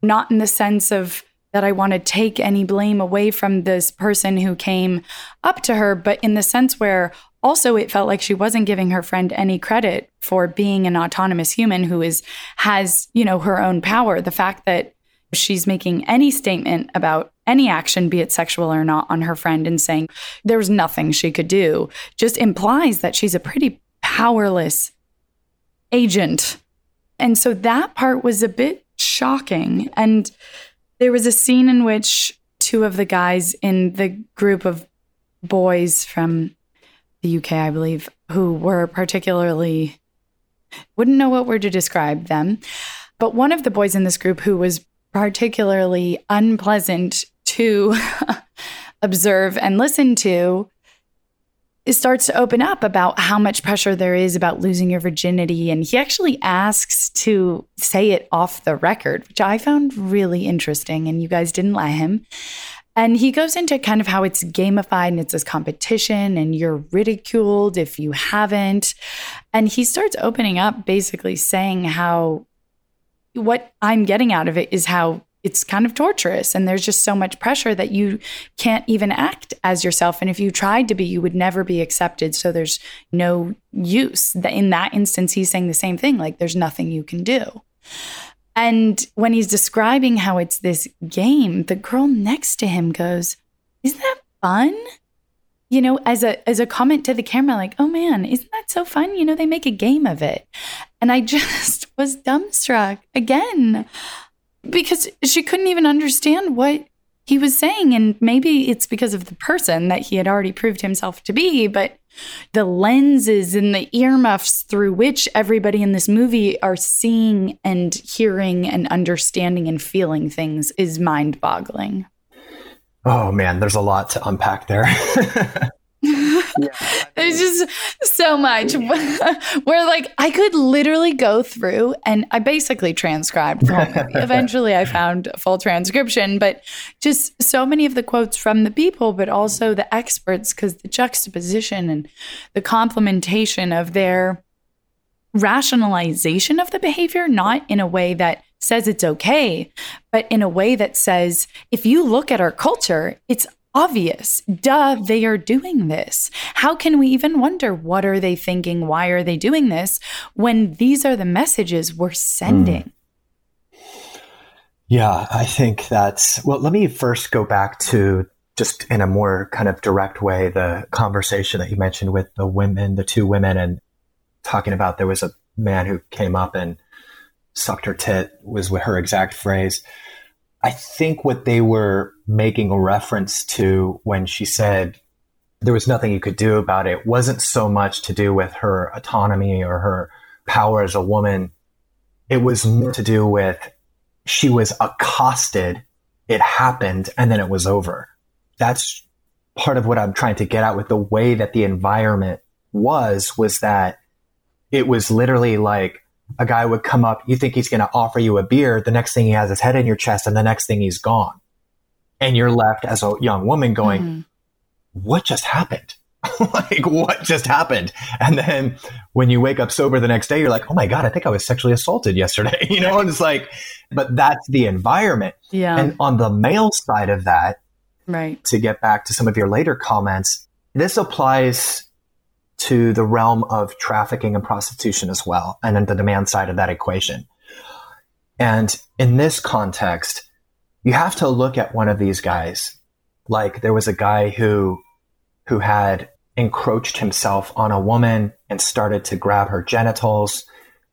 not in the sense of that I want to take any blame away from this person who came up to her, but in the sense where also it felt like she wasn't giving her friend any credit for being an autonomous human who is has, you know, her own power. The fact that she's making any statement about any action, be it sexual or not, on her friend and saying there was nothing she could do, just implies that she's a pretty powerless agent. And so that part was a bit shocking. And there was a scene in which two of the guys in the group of boys from the UK, I believe, who were particularly wouldn't know what word to describe them. But one of the boys in this group who was particularly unpleasant to observe and listen to it starts to open up about how much pressure there is about losing your virginity. And he actually asks to say it off the record, which I found really interesting. And you guys didn't let him. And he goes into kind of how it's gamified and it's this competition and you're ridiculed if you haven't. And he starts opening up, basically saying how what I'm getting out of it is how it's kind of torturous and there's just so much pressure that you can't even act as yourself and if you tried to be you would never be accepted so there's no use. In that instance he's saying the same thing like there's nothing you can do. And when he's describing how it's this game the girl next to him goes isn't that fun you know as a as a comment to the camera like oh man isn't that so fun you know they make a game of it and i just was dumbstruck again because she couldn't even understand what he was saying. And maybe it's because of the person that he had already proved himself to be, but the lenses and the earmuffs through which everybody in this movie are seeing and hearing and understanding and feeling things is mind boggling.
Oh man, there's a lot to unpack there.
There's just so much where like I could literally go through and I basically transcribed the whole movie. Eventually I found a full transcription, but just so many of the quotes from the people, but also the experts, because the juxtaposition and the complementation of their rationalization of the behavior, not in a way that says it's okay, but in a way that says, if you look at our culture, it's obvious. Duh, they are doing this. How can we even wonder what are they thinking? Why are they doing this when these are the messages we're sending? Mm.
Yeah, I think that's well, let me first go back to just in a more kind of direct way the conversation that you mentioned with the women, the two women and talking about there was a man who came up and sucked her tit was her exact phrase. I think what they were making a reference to when she said there was nothing you could do about it wasn't so much to do with her autonomy or her power as a woman. It was more to do with she was accosted, it happened, and then it was over. That's part of what I'm trying to get at with the way that the environment was, was that it was literally like a guy would come up, you think he's going to offer you a beer. The next thing he has his head in your chest, and the next thing he's gone. And you're left as a young woman going, mm-hmm. What just happened? like, what just happened? And then when you wake up sober the next day, you're like, Oh my God, I think I was sexually assaulted yesterday. you know, and it's like, but that's the environment.
Yeah.
And on the male side of that,
right.
To get back to some of your later comments, this applies to the realm of trafficking and prostitution as well, and then the demand side of that equation. And in this context, you have to look at one of these guys. Like there was a guy who who had encroached himself on a woman and started to grab her genitals,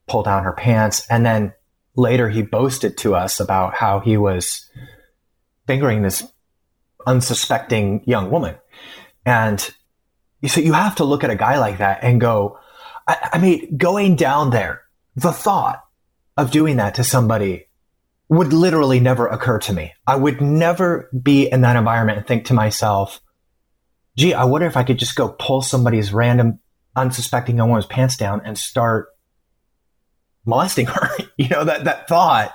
pull down her pants, and then later he boasted to us about how he was fingering this unsuspecting young woman. And so you have to look at a guy like that and go, I, I mean, going down there, the thought of doing that to somebody would literally never occur to me. I would never be in that environment and think to myself, gee, I wonder if I could just go pull somebody's random unsuspecting young woman's pants down and start molesting her. you know, that, that thought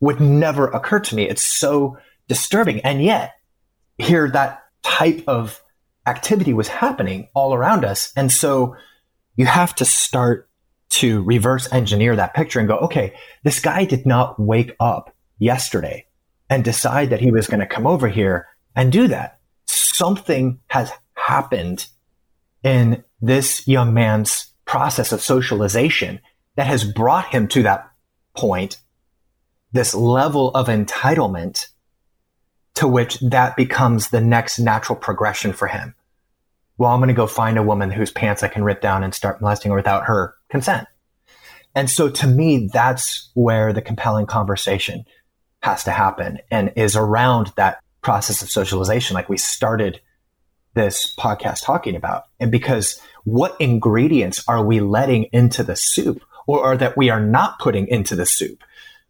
would never occur to me. It's so disturbing. And yet here that type of activity was happening all around us. And so you have to start to reverse engineer that picture and go, okay, this guy did not wake up yesterday and decide that he was going to come over here and do that. Something has happened in this young man's process of socialization that has brought him to that point, this level of entitlement to which that becomes the next natural progression for him. Well, I'm going to go find a woman whose pants I can rip down and start molesting her without her consent. And so to me, that's where the compelling conversation has to happen and is around that process of socialization, like we started this podcast talking about. And because what ingredients are we letting into the soup or, or that we are not putting into the soup?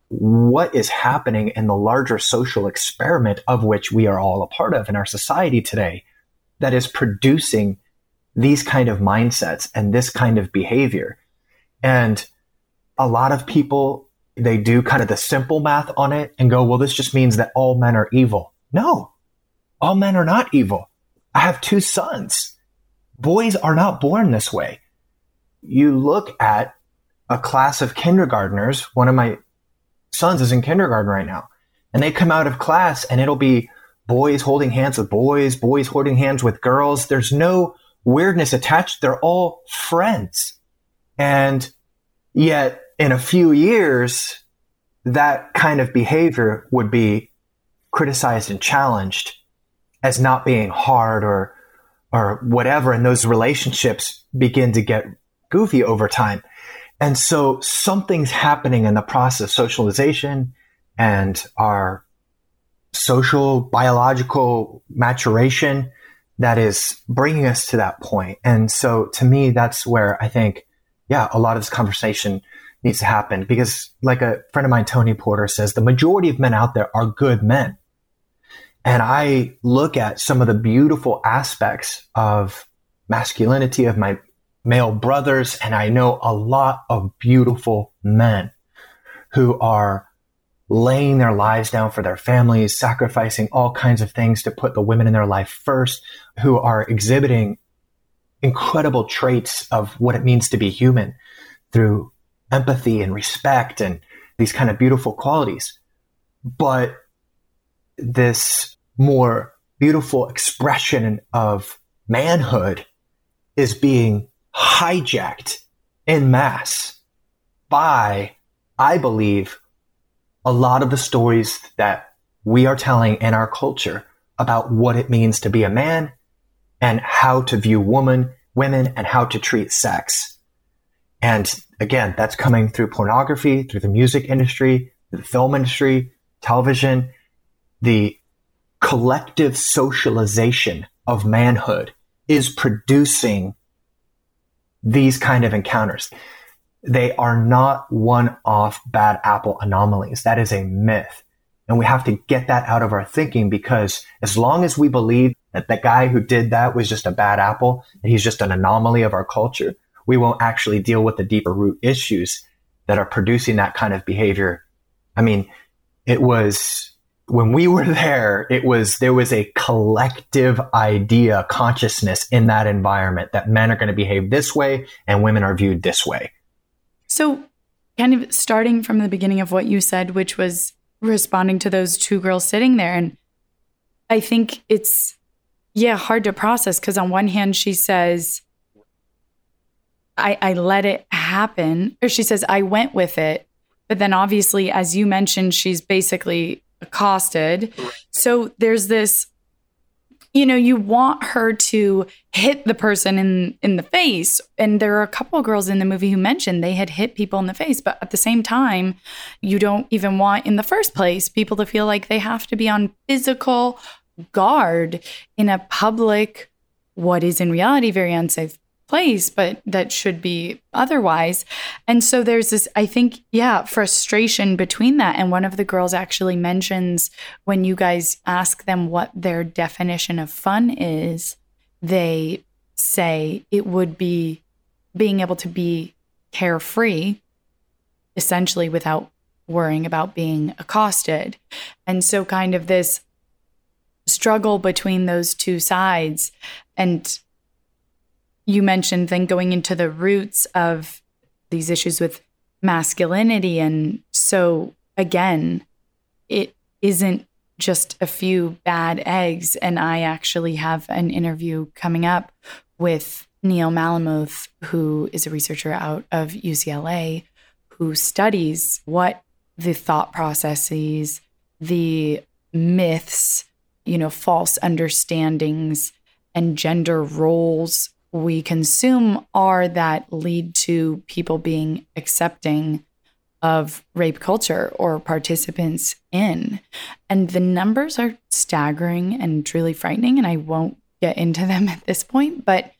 What is happening in the larger social experiment of which we are all a part of in our society today that is producing these kind of mindsets and this kind of behavior? And a lot of people, they do kind of the simple math on it and go, well, this just means that all men are evil. No, all men are not evil I have two sons. Boys are not born this way. You look at a class of kindergartners. One of my sons is in kindergarten right now, and they come out of class and it'll be boys holding hands with boys, boys holding hands with girls. There's no weirdness attached. They're all friends. And yet in a few years, that kind of behavior would be criticized and challenged as not being hard or or whatever and those relationships begin to get goofy over time and so something's happening in the process of socialization and our social biological maturation that is bringing us to that point. and so to me that's where i think yeah a lot of this conversation needs to happen because like a friend of mine tony porter says the majority of men out there are good men and I look at some of the beautiful aspects of masculinity of my male brothers, and I know a lot of beautiful men who are laying their lives down for their families, sacrificing all kinds of things to put the women in their life first, who are exhibiting incredible traits of what it means to be human through empathy and respect and these kind of beautiful qualities. But this more beautiful expression of manhood is being hijacked in mass by, I believe, a lot of the stories that we are telling in our culture about what it means to be a man and how to view woman, women and how to treat sex. And again, that's coming through pornography, through the music industry, the film industry, television, the collective socialization of manhood is producing these kind of encounters. They are not one off bad apple anomalies. That is a myth. And we have to get that out of our thinking because as long as we believe that the guy who did that was just a bad apple he's just an anomaly of our culture, we won't actually deal with the deeper root issues that are producing that kind of behavior. I mean, it was when we were there, it was there was a collective idea, consciousness in that environment that men are going to behave this way and women are viewed this way.
So, kind of starting from the beginning of what you said, which was responding to those two girls sitting there, and I think it's yeah hard to process because on one hand she says. I, I let it happen, or she says, I went with it. But then obviously, as you mentioned, she's basically accosted. So there's this you know you want her to hit the person in in the face and there are a couple of girls in the movie who mentioned they had hit people in the face but at the same time you don't even want in the first place people to feel like they have to be on physical guard in a public what is in reality very unsafe place, but that should be otherwise. And so there's this, I think, yeah, frustration between that. And one of the girls actually mentions when you guys ask them what their definition of fun is, they say it would be being able to be carefree, essentially without worrying about being accosted. And so, kind of this struggle between those two sides. And you mentioned then going into the roots of these issues with masculinity. And so, again, it isn't just a few bad eggs. And I actually have an interview coming up with Neil Malamuth, who is a researcher out of UCLA, who studies what the thought processes, the myths, you know, false understandings, and gender roles we consume are that lead to people being accepting of rape culture or participants in. And the numbers are staggering and truly frightening. And I won't get into them at this point, but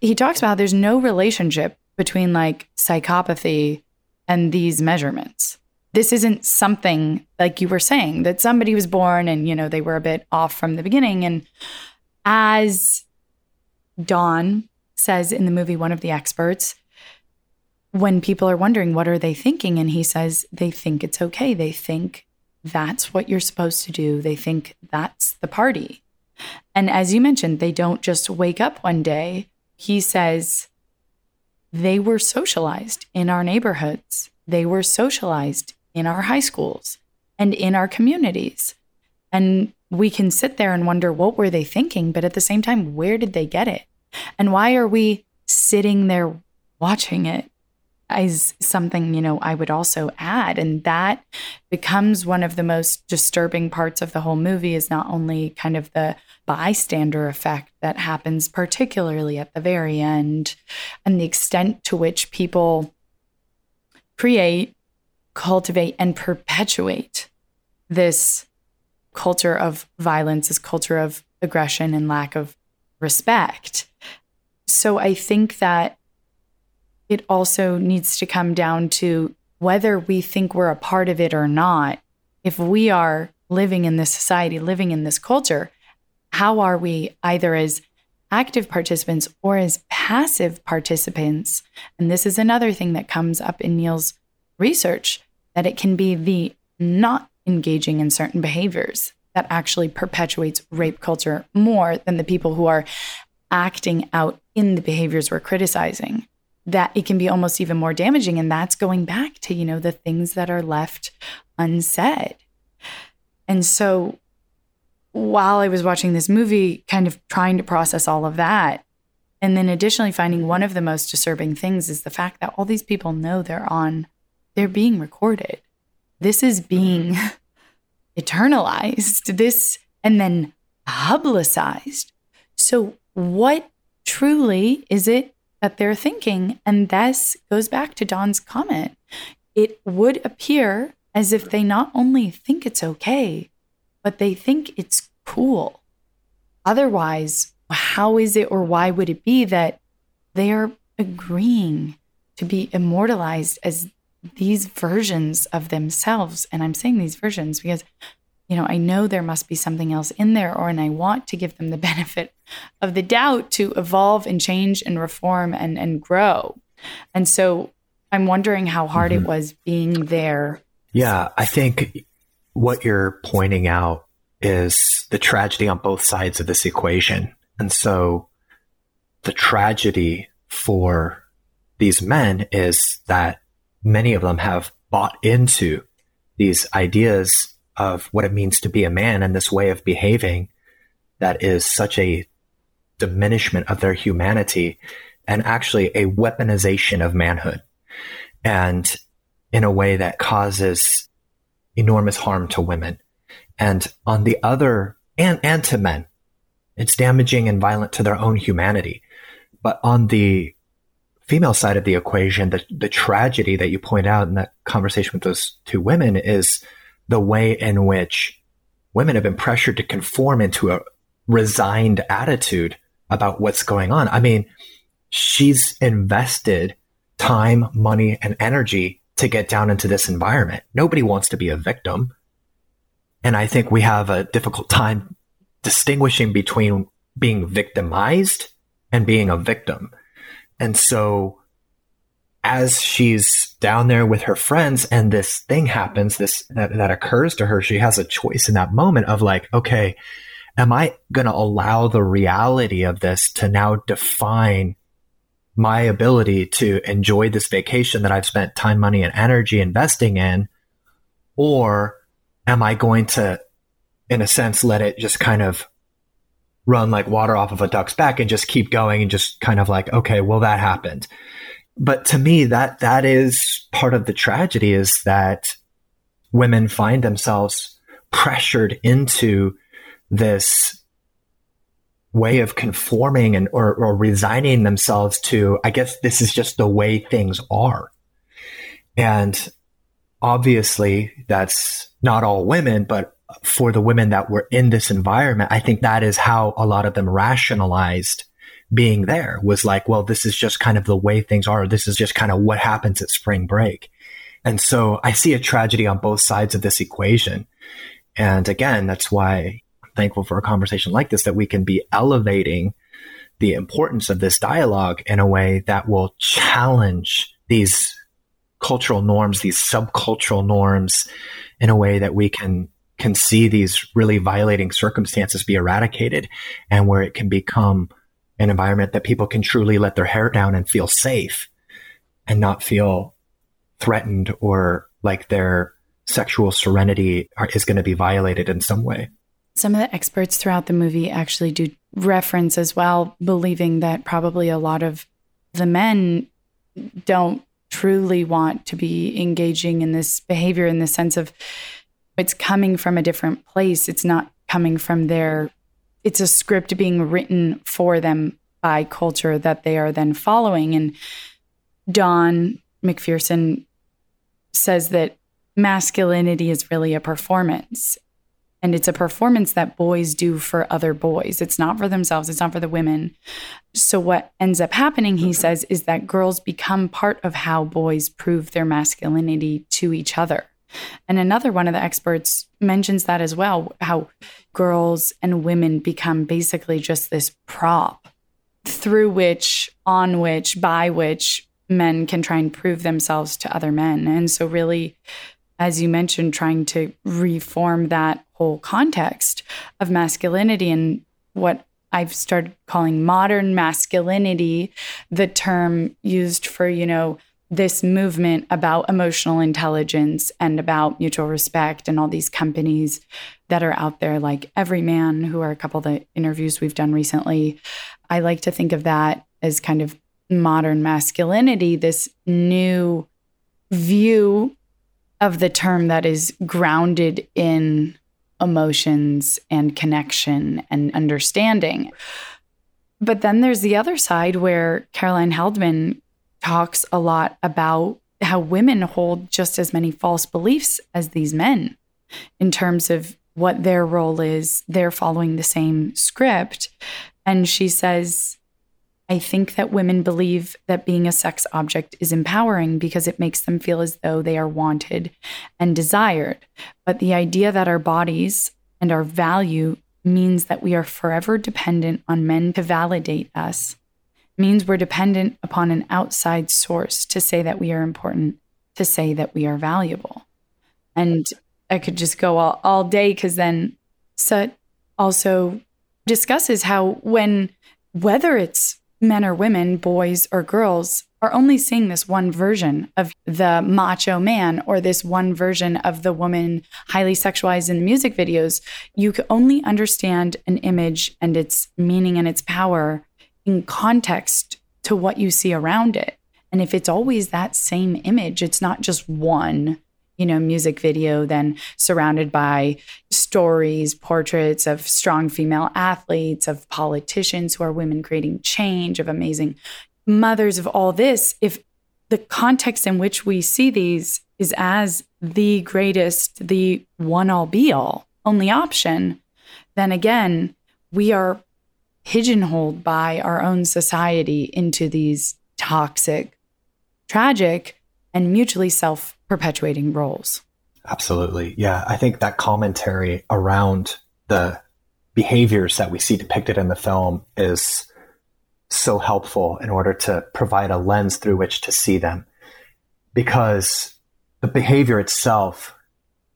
he talks about there's no relationship between like psychopathy and these measurements. This isn't something like you were saying that somebody was born and, you know, they were a bit off from the beginning. And as Don says in the movie, one of the experts, when people are wondering what are they thinking? And he says they think it's okay. They think that's what you're supposed to do. They think that's the party. And as you mentioned they don't just wake up one day. He says they were socialized in our neighborhoods. They were socialized in our high schools and in our communities. And we can sit there and wonder what were they thinking but at the same time where did they get it and why are we sitting there watching it is something, you know, I would also add. And that becomes one of the most disturbing parts of the whole movie is not only kind of the bystander effect that happens, particularly at the very end, and the extent to which people create, cultivate, and perpetuate this culture of violence, this culture of aggression and lack of respect. So I think that it also needs to come down to whether we think we're a part of it or not. If we are living in this society, living in this culture, how are we either as active participants or as passive participants? And this is another thing that comes up in Neil's research that it can be the not engaging in certain behaviors that actually perpetuates rape culture more than the people who are acting out in the behaviors we're criticizing that it can be almost even more damaging. And that's going back to, you know, the things that are left unsaid. And so while I was watching this movie, kind of trying to process all of that, and then additionally finding one of the most disturbing things is the fact that all these people know they're on, they're being recorded. This is being eternalized, this and then publicized. So, what truly is it that they're thinking. And this goes back to Don's comment. It would appear as if they not only think it's okay, but they think it's cool. Otherwise, how is it or why would it be that they are agreeing to be immortalized as these versions of themselves? And I'm saying these versions because you know, I know there must be something else in there, or and I want to give them the benefit of the doubt to evolve and change and reform and and grow. And so I'm wondering how hard mm-hmm. it was being there.
Yeah, I think what you're pointing out is the tragedy on both sides of this equation. And so the tragedy for these men is that many of them have bought into these ideas of what it means to be a man and this way of behaving that is such a diminishment of their humanity and actually a weaponization of manhood. And in a way that causes enormous harm to women. And on the other and and to men it's damaging and violent to their own humanity. But on the female side of the equation the the tragedy that you point out in that conversation with those two women is the way in which women have been pressured to conform into a resigned attitude about what's going on. I mean, she's invested time, money, and energy to get down into this environment. Nobody wants to be a victim. And I think we have a difficult time distinguishing between being victimized and being a victim. And so as she's down there with her friends and this thing happens, this that, that occurs to her, she has a choice in that moment of like, okay, am I going to allow the reality of this to now define my ability to enjoy this vacation that I've spent time, money, and energy investing in? Or am I going to, in a sense, let it just kind of run like water off of a duck's back and just keep going and just kind of like, okay, well, that happened. But to me, that that is part of the tragedy is that women find themselves pressured into this way of conforming and or, or resigning themselves to i guess this is just the way things are. And obviously that's not all women, but for the women that were in this environment, I think that is how a lot of them rationalized being there was like, well, this is just kind of the way things are. This is just kind of what happens at spring break. And so I see a tragedy on both sides of this equation. And again, that's why I'm thankful for a conversation like this, that we can be elevating the importance of this dialogue in a way that will challenge these cultural norms, these subcultural norms in a way that we can can see these really violating circumstances be eradicated and where it can become an environment that people can truly let their hair down and feel safe and not feel threatened or like their sexual serenity are, is going to be violated in some way.
Some of the experts throughout the movie actually do reference as well, believing that probably a lot of the men don't truly want to be engaging in this behavior in the sense of it's coming from a different place. It's not coming from their, it's a script being written for them by culture that they are then following. And Don McPherson says that masculinity is really a performance. And it's a performance that boys do for other boys. It's not for themselves, it's not for the women. So, what ends up happening, he says, is that girls become part of how boys prove their masculinity to each other. And another one of the experts mentions that as well how girls and women become basically just this prop through which, on which, by which men can try and prove themselves to other men. And so, really, as you mentioned, trying to reform that whole context of masculinity and what I've started calling modern masculinity, the term used for, you know, this movement about emotional intelligence and about mutual respect and all these companies that are out there like Evryman who are a couple of the interviews we've done recently i like to think of that as kind of modern masculinity this new view of the term that is grounded in emotions and connection and understanding. But then there's the other side where caroline heldman talks a lot about how women hold just as many false beliefs as these men in terms of what their role is. They're following the same script. And she says, I think that women believe that being a sex object is empowering because it makes them feel as though they are wanted and desired. But the idea that our bodies and our value means that we are forever dependent on men to validate us means we're dependent upon an outside source to say that we are important, to say that we are valuable. And I could just go all, all day because then Sut also discusses how when, whether it's men or women, boys or girls, are only seeing this one version of the macho man or this one version of the woman highly sexualized in the music videos. You can only understand an image and its meaning and its power context to what you see around it. And if it's always that same image, it's not just one, you know, music video, then surrounded by stories, portraits of strong female athletes, of politicians who are women creating change, of amazing mothers, of all this. If the context in which we see these is as the greatest, the one all be all, only option, then again, we are pigeonholed by our own society into these toxic, tragic, and mutually self perpetuating roles.
Absolutely. Yeah. I think that commentary around the behaviors that we see depicted in the film is so helpful in order to provide a lens through which to see them. Because the behavior itself,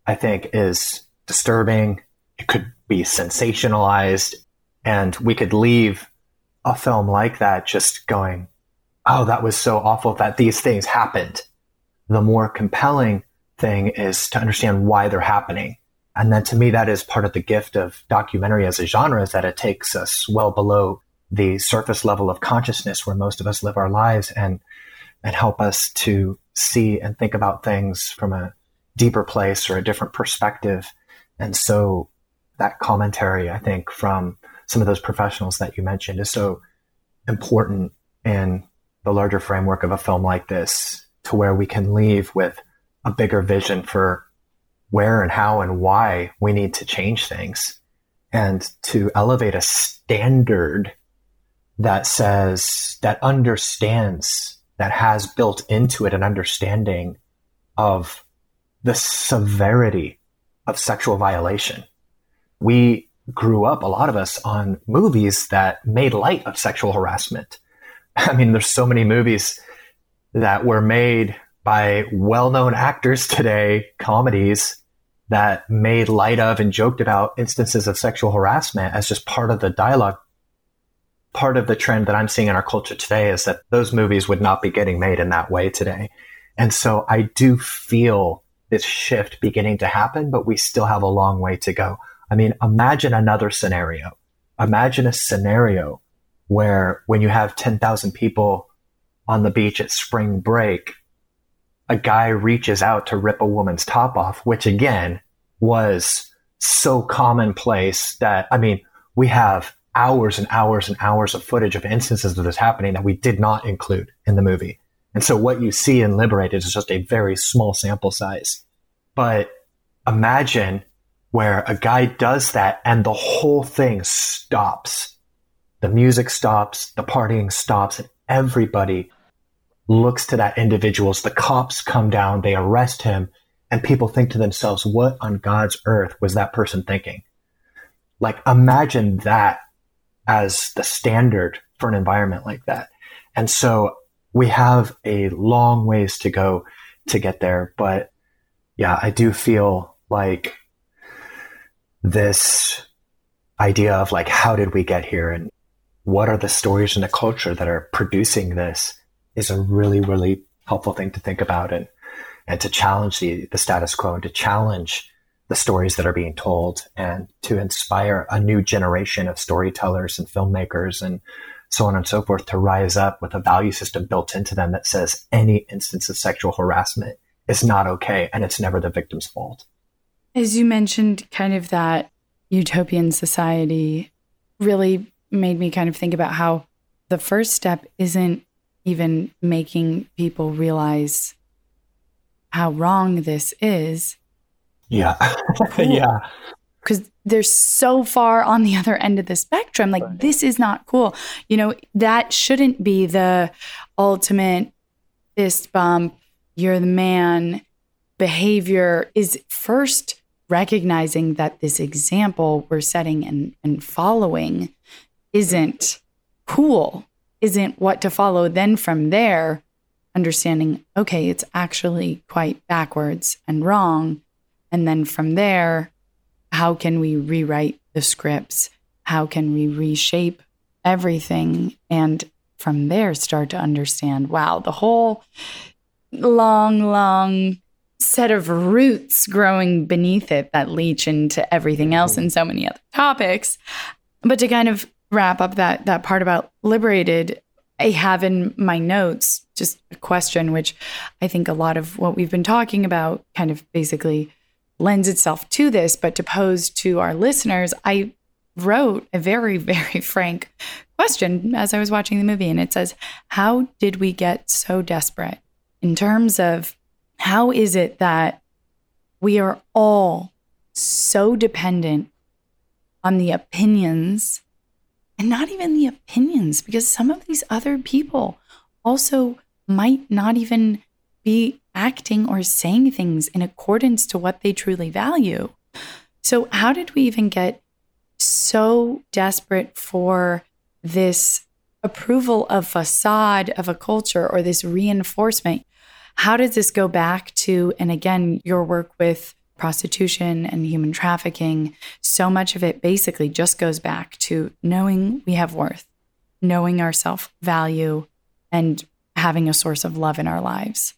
I think, is disturbing. It could be sensationalized. And we could leave a film like that just going, oh, that was so awful that these things happened. The more compelling thing is to understand why they're happening. And then to me, that is part of the gift of documentary as a genre is that it takes us well below the surface level of consciousness where most of us live our lives and, and help us to see and think about things from a deeper place or a different perspective. And so that commentary, I think, from some of those professionals that you mentioned is so important in the larger framework of a film like this to where we can leave with a bigger vision for where and how and why we need to change things and to elevate a standard that says, that understands, that has built into it an understanding of the severity of sexual violation. We grew up, a lot of us, on movies that made light of sexual harassment. I mean, there's so many movies that were made by well known actors today, comedies that made light of and joked about instances of sexual harassment as just part of the dialogue. Part of the trend that I'm seeing in our culture today is that those movies would not be getting made in that way today. And so I do feel this shift beginning to happen, but we still have a long way to go. I mean, imagine another scenario. Imagine a scenario where when you have 10,000 people on the beach at spring break, a guy reaches out to rip a woman's top off, which again was so commonplace that, I mean, we have hours and hours and hours of footage of instances of this happening that we did not include in the movie. And so what you see in Liberated is just a very small sample size. But imagine where a guy does that and the whole thing stops. The music stops, the partying stops, and everybody looks to that individual. The cops come down, they arrest him, and people think to themselves, what on God's earth was that person thinking? Like, imagine that as the standard for an environment like that. And so we have a long ways to go to get there. But yeah, I do feel like this idea of like, how did we get here and what are the stories in the culture that are producing this is a really, really helpful thing to think about and, and to challenge the, the status quo and to challenge the stories that are being told and to inspire a new generation of storytellers and filmmakers and so on and so forth, to rise up with a value system built into them that says any instance of sexual harassment is not okay and it's never the victim's fault.
As you mentioned, kind of that utopian society really made me kind of think about how the first step isn't even making people realize how wrong this is.
Yeah. yeah
because they're so far on the other end of the spectrum. Like, right. this is not cool. You know, that shouldn't be the ultimate fist bump, you're the man behavior, is first recognizing that this example we're setting and, and following isn't cool, isn't what to follow. Then from there, understanding, okay, it's actually quite backwards and wrong. And then from there, how can we rewrite the scripts? How can we reshape everything? And from there, start to understand wow, the whole long, long set of roots growing beneath it that leach into everything else mm-hmm. and so many other topics. But to kind of wrap up that that part about liberated, I have in my notes just a question which I think a lot of what we've been talking about kind of basically lends itself to this, but to pose to our listeners, I wrote a very, very frank question as I was watching the movie. And it says, How did we get so desperate in terms of how is it that we are all so dependent on the opinions and not even the opinions, because some of these other people also might not even be acting or saying things in accordance to what they truly value. So, how did we even get so desperate for this approval of facade of a culture or this reinforcement? How does this go back to, and again, your work with prostitution and human trafficking? So much of it basically just goes back to knowing we have worth, knowing our self value, and having a source of love in our lives.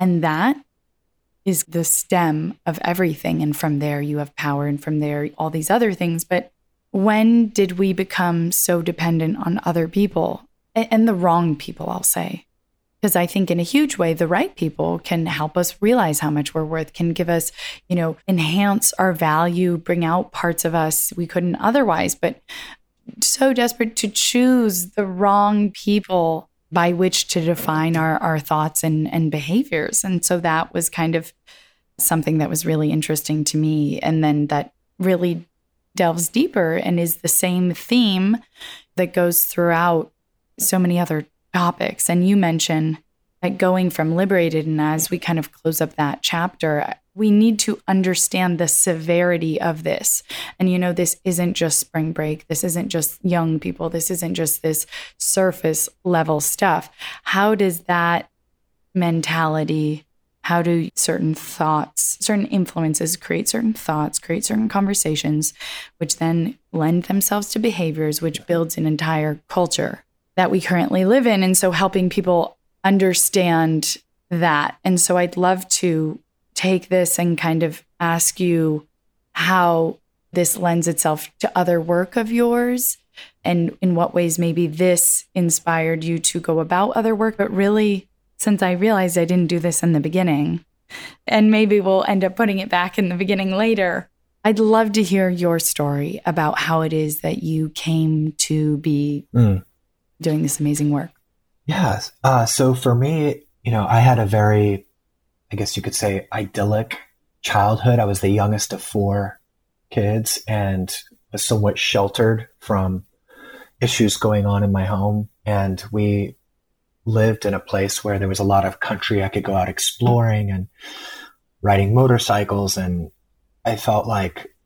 And that is the stem of everything. And from there, you have power, and from there, all these other things. But when did we become so dependent on other people and the wrong people, I'll say? Because I think in a huge way, the right people can help us realize how much we're worth, can give us, you know, enhance our value, bring out parts of us we couldn't otherwise. But so desperate to choose the wrong people by which to define our, our thoughts and, and behaviors. And so that was kind of something that was really interesting to me. And then that really delves deeper and is the same theme that goes throughout so many other topics. And you mention like going from liberated, and as we kind of close up that chapter, we need to understand the severity of this. And you know, this isn't just spring break. This isn't just young people. This isn't just this surface level stuff. How does that mentality, how do certain thoughts, certain influences create certain thoughts, create certain conversations, which then lend themselves to behaviors, which builds an entire culture that we currently live in? And so helping people understand that. And so I'd love to take this and kind of ask you how this lends itself to other work of yours and in what ways maybe this inspired you to go about other work. But really, since I realized I didn't do this in the beginning, and maybe we'll end up putting it back in the beginning later. I'd love to hear your story about how it is that you came to be mm. Doing this amazing work.
Yes. Uh, so for me, you know, I had a very I guess you could say, idyllic childhood. I was the youngest of four kids and was somewhat sheltered from issues going on in my home. And we lived in a place where there was a lot of country I could go out exploring and riding motorcycles. And I felt like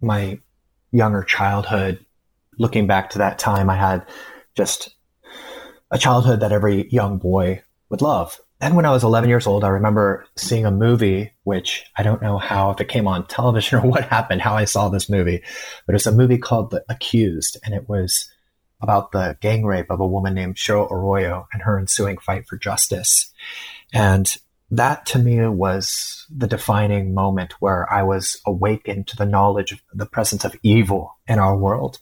my younger childhood, looking back to that time, I had just a childhood that every young boy would love. Then when I was 11 years old, I remember seeing a movie, which I don't know how, if it came on television or what happened, how I saw this movie, but it's a movie called The Accused. And it was about the gang rape of a woman named Cheryl Araujo and her ensuing fight for justice. And that to me was the defining moment where I was awakened to the knowledge of the presence of evil in our world.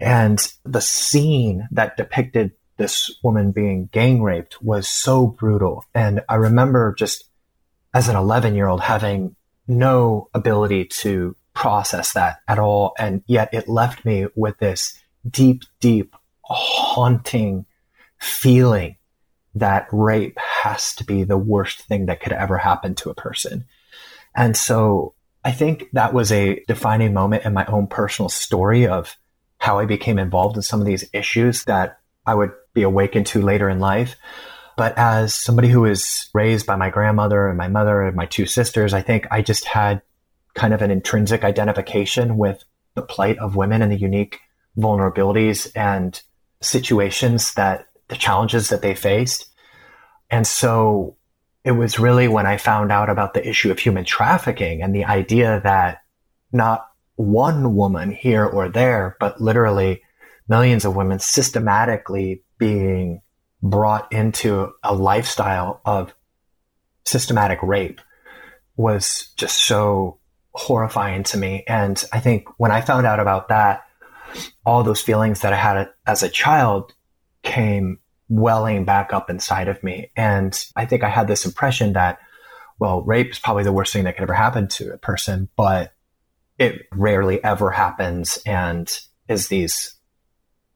And the scene that depicted this woman being gang raped was so brutal. And I remember just as an 11 year old having no ability to process that at all. And yet it left me with this deep, deep, haunting feeling that rape has to be the worst thing that could ever happen to a person. And so I think that was a defining moment in my own personal story of how I became involved in some of these issues that I would be awakened to later in life. But as somebody who was raised by my grandmother and my mother and my two sisters, I think I just had kind of an intrinsic identification with the plight of women and the unique vulnerabilities and situations that the challenges that they faced. And so it was really when I found out about the issue of human trafficking and the idea that not one woman here or there, but literally millions of women systematically being brought into a lifestyle of systematic rape was just so horrifying to me. And I think when I found out about that, all those feelings that I had as a child came welling back up inside of me. And I think I had this impression that, well, rape is probably the worst thing that could ever happen to a person, but it rarely ever happens and is these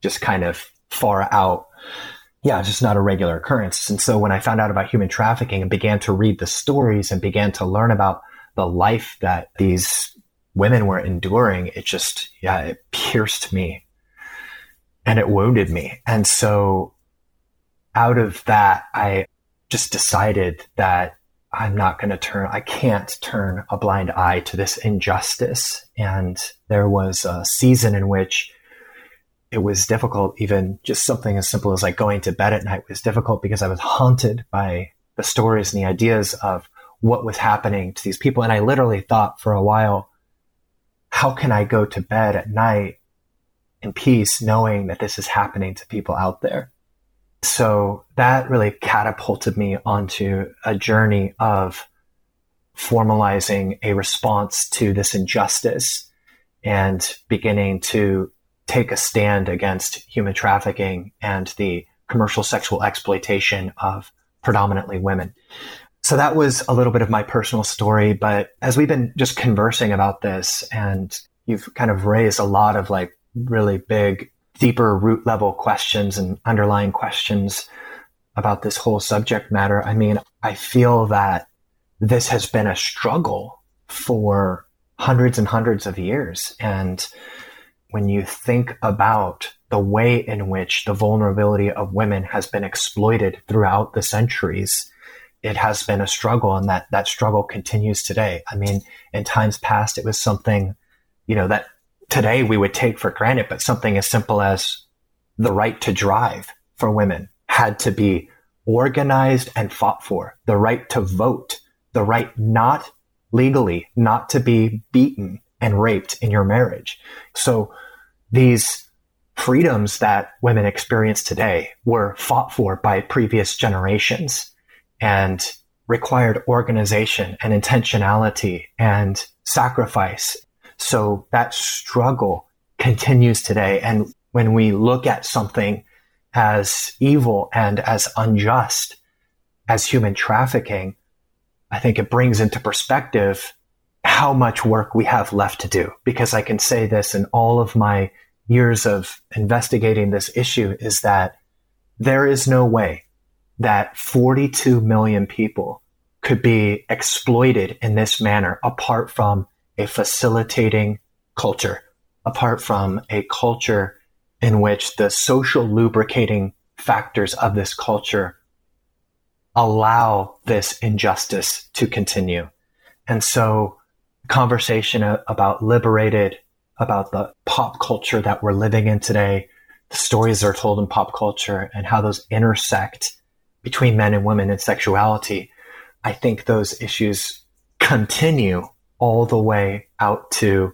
just kind of far out. Yeah, it's just not a regular occurrence. And so when I found out about human trafficking and began to read the stories and began to learn about the life that these women were enduring, it just, yeah, it pierced me and it wounded me. And so out of that, I just decided that I'm not going to turn, I can't turn a blind eye to this injustice. And there was a season in which it was difficult, even just something as simple as like going to bed at night was difficult because I was haunted by the stories and the ideas of what was happening to these people. And I literally thought for a while, how can I go to bed at night in peace knowing that this is happening to people out there? So that really catapulted me onto a journey of formalizing a response to this injustice and beginning to take a stand against human trafficking and the commercial sexual exploitation of predominantly women. So that was a little bit of my personal story. But as we've been just conversing about this and you've kind of raised a lot of like really big, deeper root level questions and underlying questions about this whole subject matter. I mean, I feel that this has been a struggle for hundreds and hundreds of years. And when you think about the way in which the vulnerability of women has been exploited throughout the centuries, it has been a struggle and that that struggle continues today. I mean, in times past, it was something, you know, that today we would take for granted, but something as simple as the right to drive for women had to be organized and fought for. The right to vote, the right not legally, not to be beaten and raped in your marriage. So these freedoms that women experience today were fought for by previous generations and required organization and intentionality and sacrifice. So that struggle continues today. And when we look at something as evil and as unjust as human trafficking, I think it brings into perspective how much work we have left to do. Because I can say this in all of my years of investigating this issue is that there is no way that 42 million people could be exploited in this manner apart from a facilitating culture, apart from a culture in which the social lubricating factors of this culture allow this injustice to continue. And so conversation about liberated, about the pop culture that we're living in today, the stories that are told in pop culture and how those intersect between men and women and sexuality. I think those issues continue all the way out to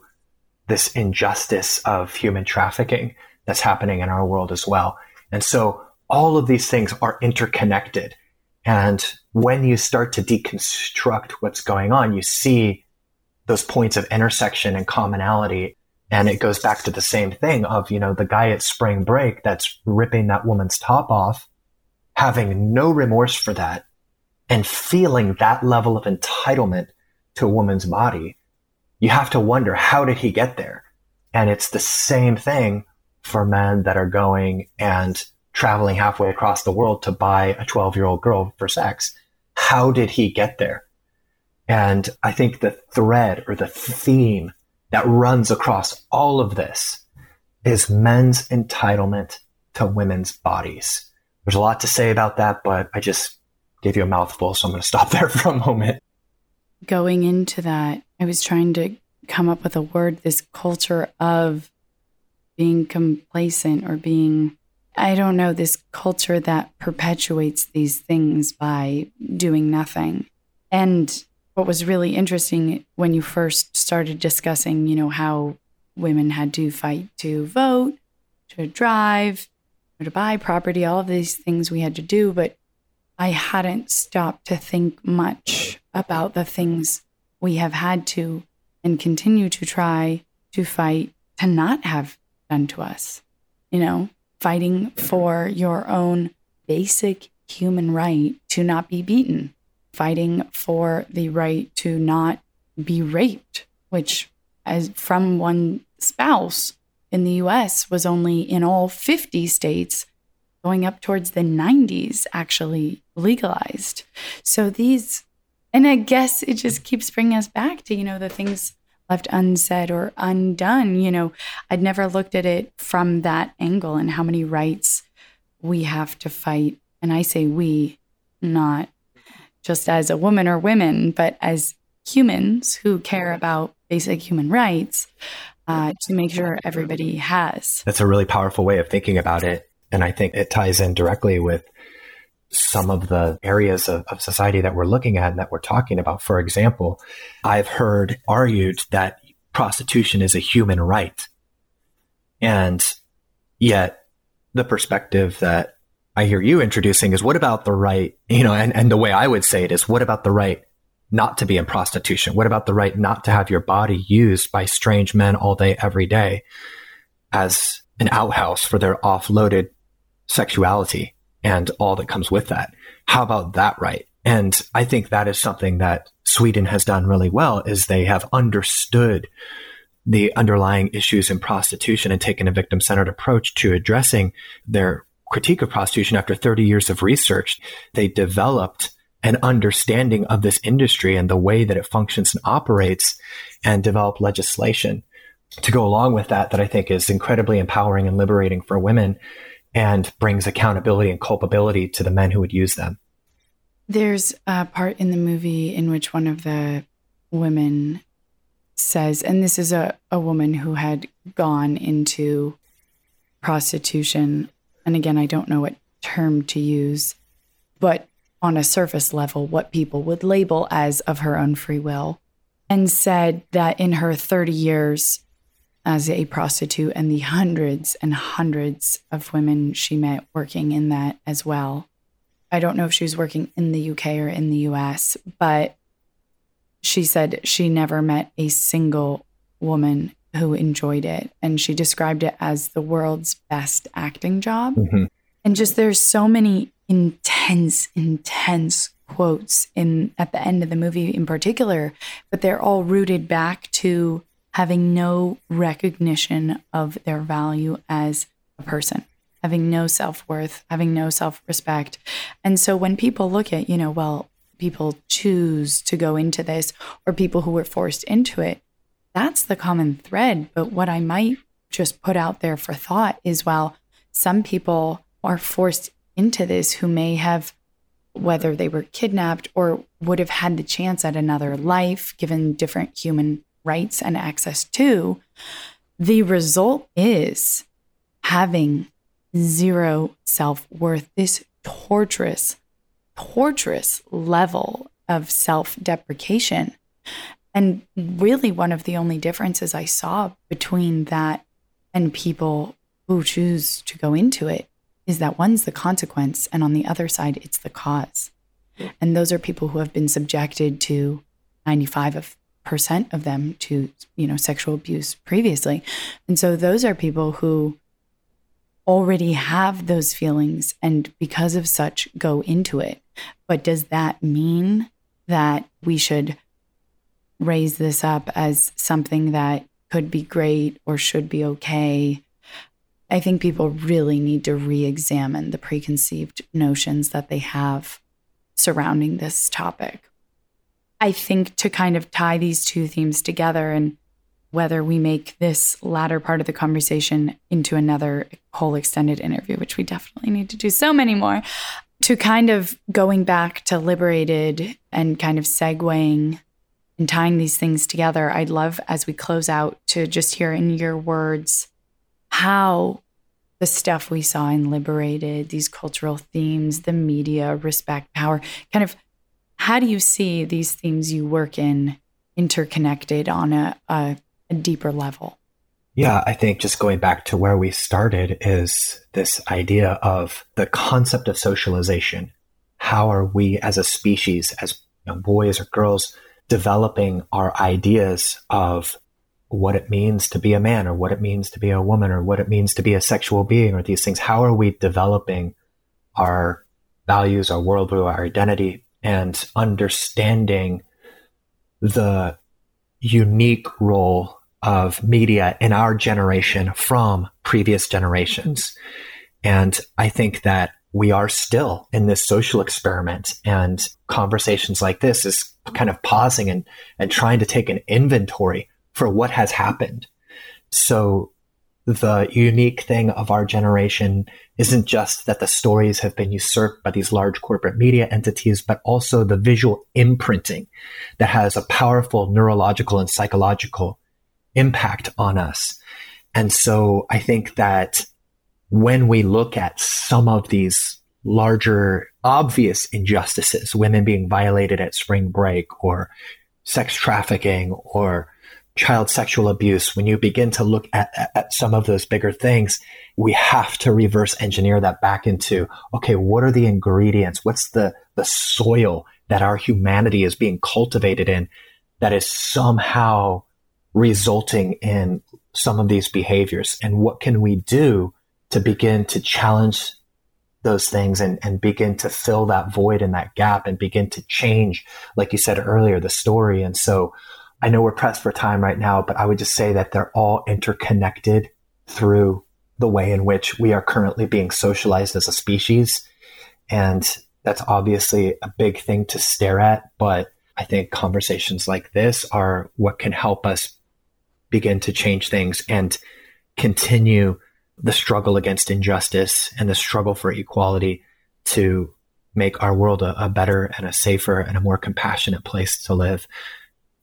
this injustice of human trafficking that's happening in our world as well. And so all of these things are interconnected. And when you start to deconstruct what's going on, you see those points of intersection and commonality. And it goes back to the same thing of, you know, the guy at spring break that's ripping that woman's top off, having no remorse for that and feeling that level of entitlement to a woman's body. You have to wonder, how did he get there? And it's the same thing for men that are going and traveling halfway across the world to buy a 12 year old girl for sex. How did he get there? And I think the thread or the theme that runs across all of this is men's entitlement to women's bodies. There's a lot to say about that, but I just gave you a mouthful, so I'm going to stop there for a moment.
Going into that, I was trying to come up with a word this culture of being complacent or being, I don't know, this culture that perpetuates these things by doing nothing. And what was really interesting when you first started discussing, you know, how women had to fight to vote, to drive, to buy property, all of these things we had to do, but I hadn't stopped to think much about the things we have had to and continue to try to fight to not have done to us. You know, fighting for your own basic human right to not be beaten, fighting for the right to not be raped, which, as from one spouse in the US, was only in all 50 states, going up towards the 90s, actually legalized. So these, and I guess it just keeps bringing us back to, you know, the things left unsaid or undone. You know, I'd never looked at it from that angle and how many rights we have to fight. And I say we, not just as a woman or women, but as humans who care about basic human rights uh, to make sure everybody has.
That's a really powerful way of thinking about it. And I think it ties in directly with some of the areas of, of, society that we're looking at and that we're talking about. For example, I've heard argued that prostitution is a human right. And yet the perspective that I hear you introducing is what about the right, you know, and, and the way I would say it is what about the right not to be in prostitution? What about the right not to have your body used by strange men all day, every day as an outhouse for their offloaded sexuality? And all that comes with that. How about that right? And I think that is something that Sweden has done really well is they have understood the underlying issues in prostitution and taken a victim centered approach to addressing their critique of prostitution after 30 years of research. They developed an understanding of this industry and the way that it functions and operates and developed legislation to go along with that that I think is incredibly empowering and liberating for women and brings accountability and culpability to the men who would use them.
There's a part in the movie in which one of the women says, and this is a, a woman who had gone into prostitution. And again, I don't know what term to use, but on a surface level, what people would label as of her own free will, and said that in her 30 years as a prostitute and the hundreds and hundreds of women she met working in that as well. I don't know if she was working in the UK or in the US, but she said she never met a single woman who enjoyed it. And she described it as the world's best acting job. Mm-hmm. And just there's so many intense, intense quotes in at the end of the movie in particular, but they're all rooted back to having no recognition of their value as a person, having no self worth, having no self respect. And so when people look at, you know, well, people choose to go into this or people who were forced into it, that's the common thread. But what I might just put out there for thought is well, some people are forced into this who may have, whether they were kidnapped or would have had the chance at another life, given different human rights and access to, the result is having zero self worth, this torturous torturous level of self deprecation. And really, one of the only differences I saw between that and people who choose to go into it is that one's the consequence, and on the other side, it's the cause. And those are people who have been subjected to 95 percent of them to you know sexual abuse previously and so those are people who already have those feelings and because of such go into it. But does that mean that we should raise this up as something that could be great or should be okay? I think people really need to re examine the preconceived notions that they have surrounding this topic. I think to kind of tie these two themes together and whether we make this latter part of the conversation into another whole extended interview, which we definitely need to do so many more, to kind of going back to liberated and kind of segueing and tying these things together, I'd love as we close out to just hear in your words how the stuff we saw in Liberated, these cultural themes, the media, respect, power, kind of how do you see these themes you work in interconnected on a, a a deeper level?
Yeah, I think just going back to where we started is this idea of the concept of socialization. How are we as a species, as boys or girls, developing our ideas of what it means to be a man or what it means to be a woman or what it means to be a sexual being or these things? How are we developing our values, our worldview, our identity, and understanding the unique role of media in our generation from previous generations. And I think that we are still in this social experiment and conversations like this is kind of pausing and, and trying to take an inventory for what has happened. So the unique thing of our generation isn't just that the stories have been usurped by these large corporate media entities, but also the visual imprinting that has a powerful neurological and psychological impact on us. And so I think that when we look at some of these larger obvious injustices, women being violated at spring break or sex trafficking or child sexual abuse, when you begin to look at, at, some of those bigger things, we have to reverse engineer that back into, okay, what are the ingredients? What's the, the soil that our humanity is being cultivated in that is somehow resulting in some of these behaviors and what can we do to begin to challenge those things and, and begin to fill that void and that gap and begin to change, like you said earlier, the story. And so I know we're pressed for time right now, but I would just say that they're all interconnected through the way in which we are currently being socialized as a species. And that's obviously a big thing to stare at. But I think conversations like this are what can help us begin to change things and continue the struggle against injustice and the struggle for equality to make our world a, a, better and a safer and a more compassionate place to live.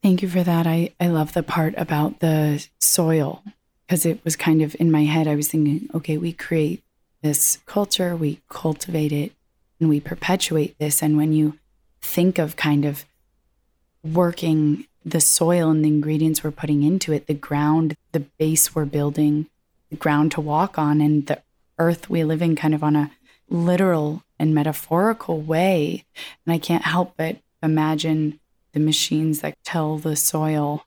Thank you for that. I, I love the part about the soil because it was kind of in my head. I was thinking, okay, we create this culture, we cultivate it, and we perpetuate this. And when you think of kind of working the soil and the ingredients we're putting into it, the ground, the base we're building, the ground to walk on, and the earth we live in kind of on a literal and metaphorical way. And I can't help but imagine the machines that tell the soil.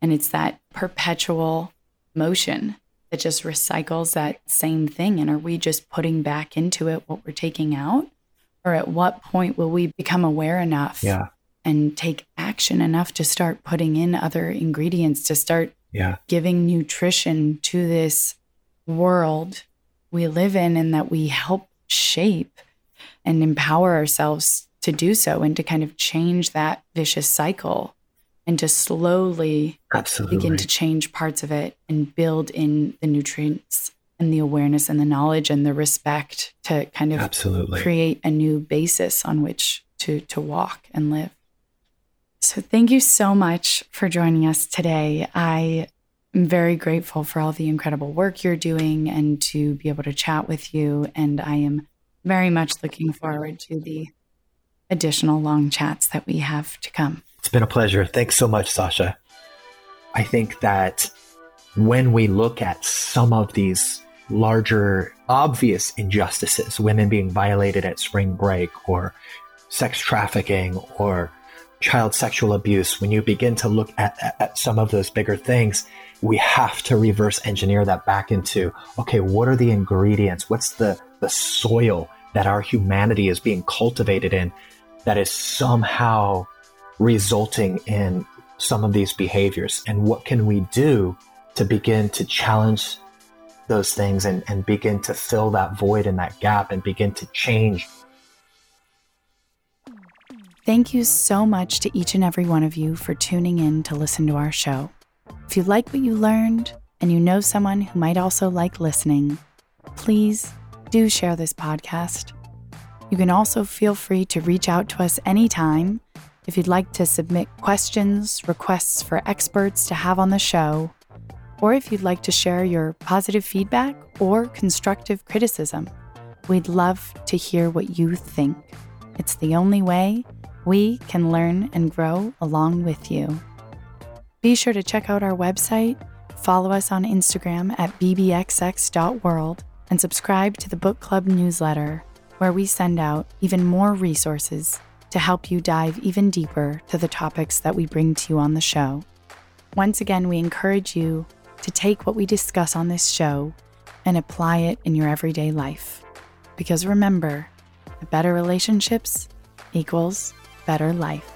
And it's that perpetual motion that just recycles that same thing. And are we just putting back into it what we're taking out? Or at what point will we become aware enough
yeah.
and take action enough to start putting in other ingredients, to start
yeah.
giving nutrition to this world we live in and that we help shape and empower ourselves to do so and to kind of change that vicious cycle and to slowly
Absolutely.
begin to change parts of it and build in the nutrients and the awareness and the knowledge and the respect to kind of
Absolutely.
create a new basis on which to to walk and live. So thank you so much for joining us today. I am very grateful for all the incredible work you're doing and to be able to chat with you and I am very much looking forward to the additional long chats that we have to come.
It's been a pleasure. Thanks so much, Sasha. I think that when we look at some of these larger, obvious injustices, women being violated at spring break, or sex trafficking, or child sexual abuse, when you begin to look at, at some of those bigger things, we have to reverse engineer that back into okay, what are the ingredients? What's the, the soil that our humanity is being cultivated in that is somehow resulting in some of these behaviors and what can we do to begin to challenge those things and, and begin to fill that void and that gap and begin to change
Thank you so much to each and every one of you for tuning in to listen to our show. If you like what you learned and you know someone who might also like listening, please do share this podcast. You can also feel free to reach out to us anytime if you'd like to submit questions, requests for experts to have on the show, or if you'd like to share your positive feedback or constructive criticism. We'd love to hear what you think. It's the only way we can learn and grow along with you. Be sure to check out our website, follow us on Instagram at bbxx.world, and subscribe to the book club newsletter, where we send out even more resources to help you dive even deeper to the topics that we bring to you on the show. Once again, we encourage you to take what we discuss on this show and apply it in your everyday life. Because remember, better relationships equals better life.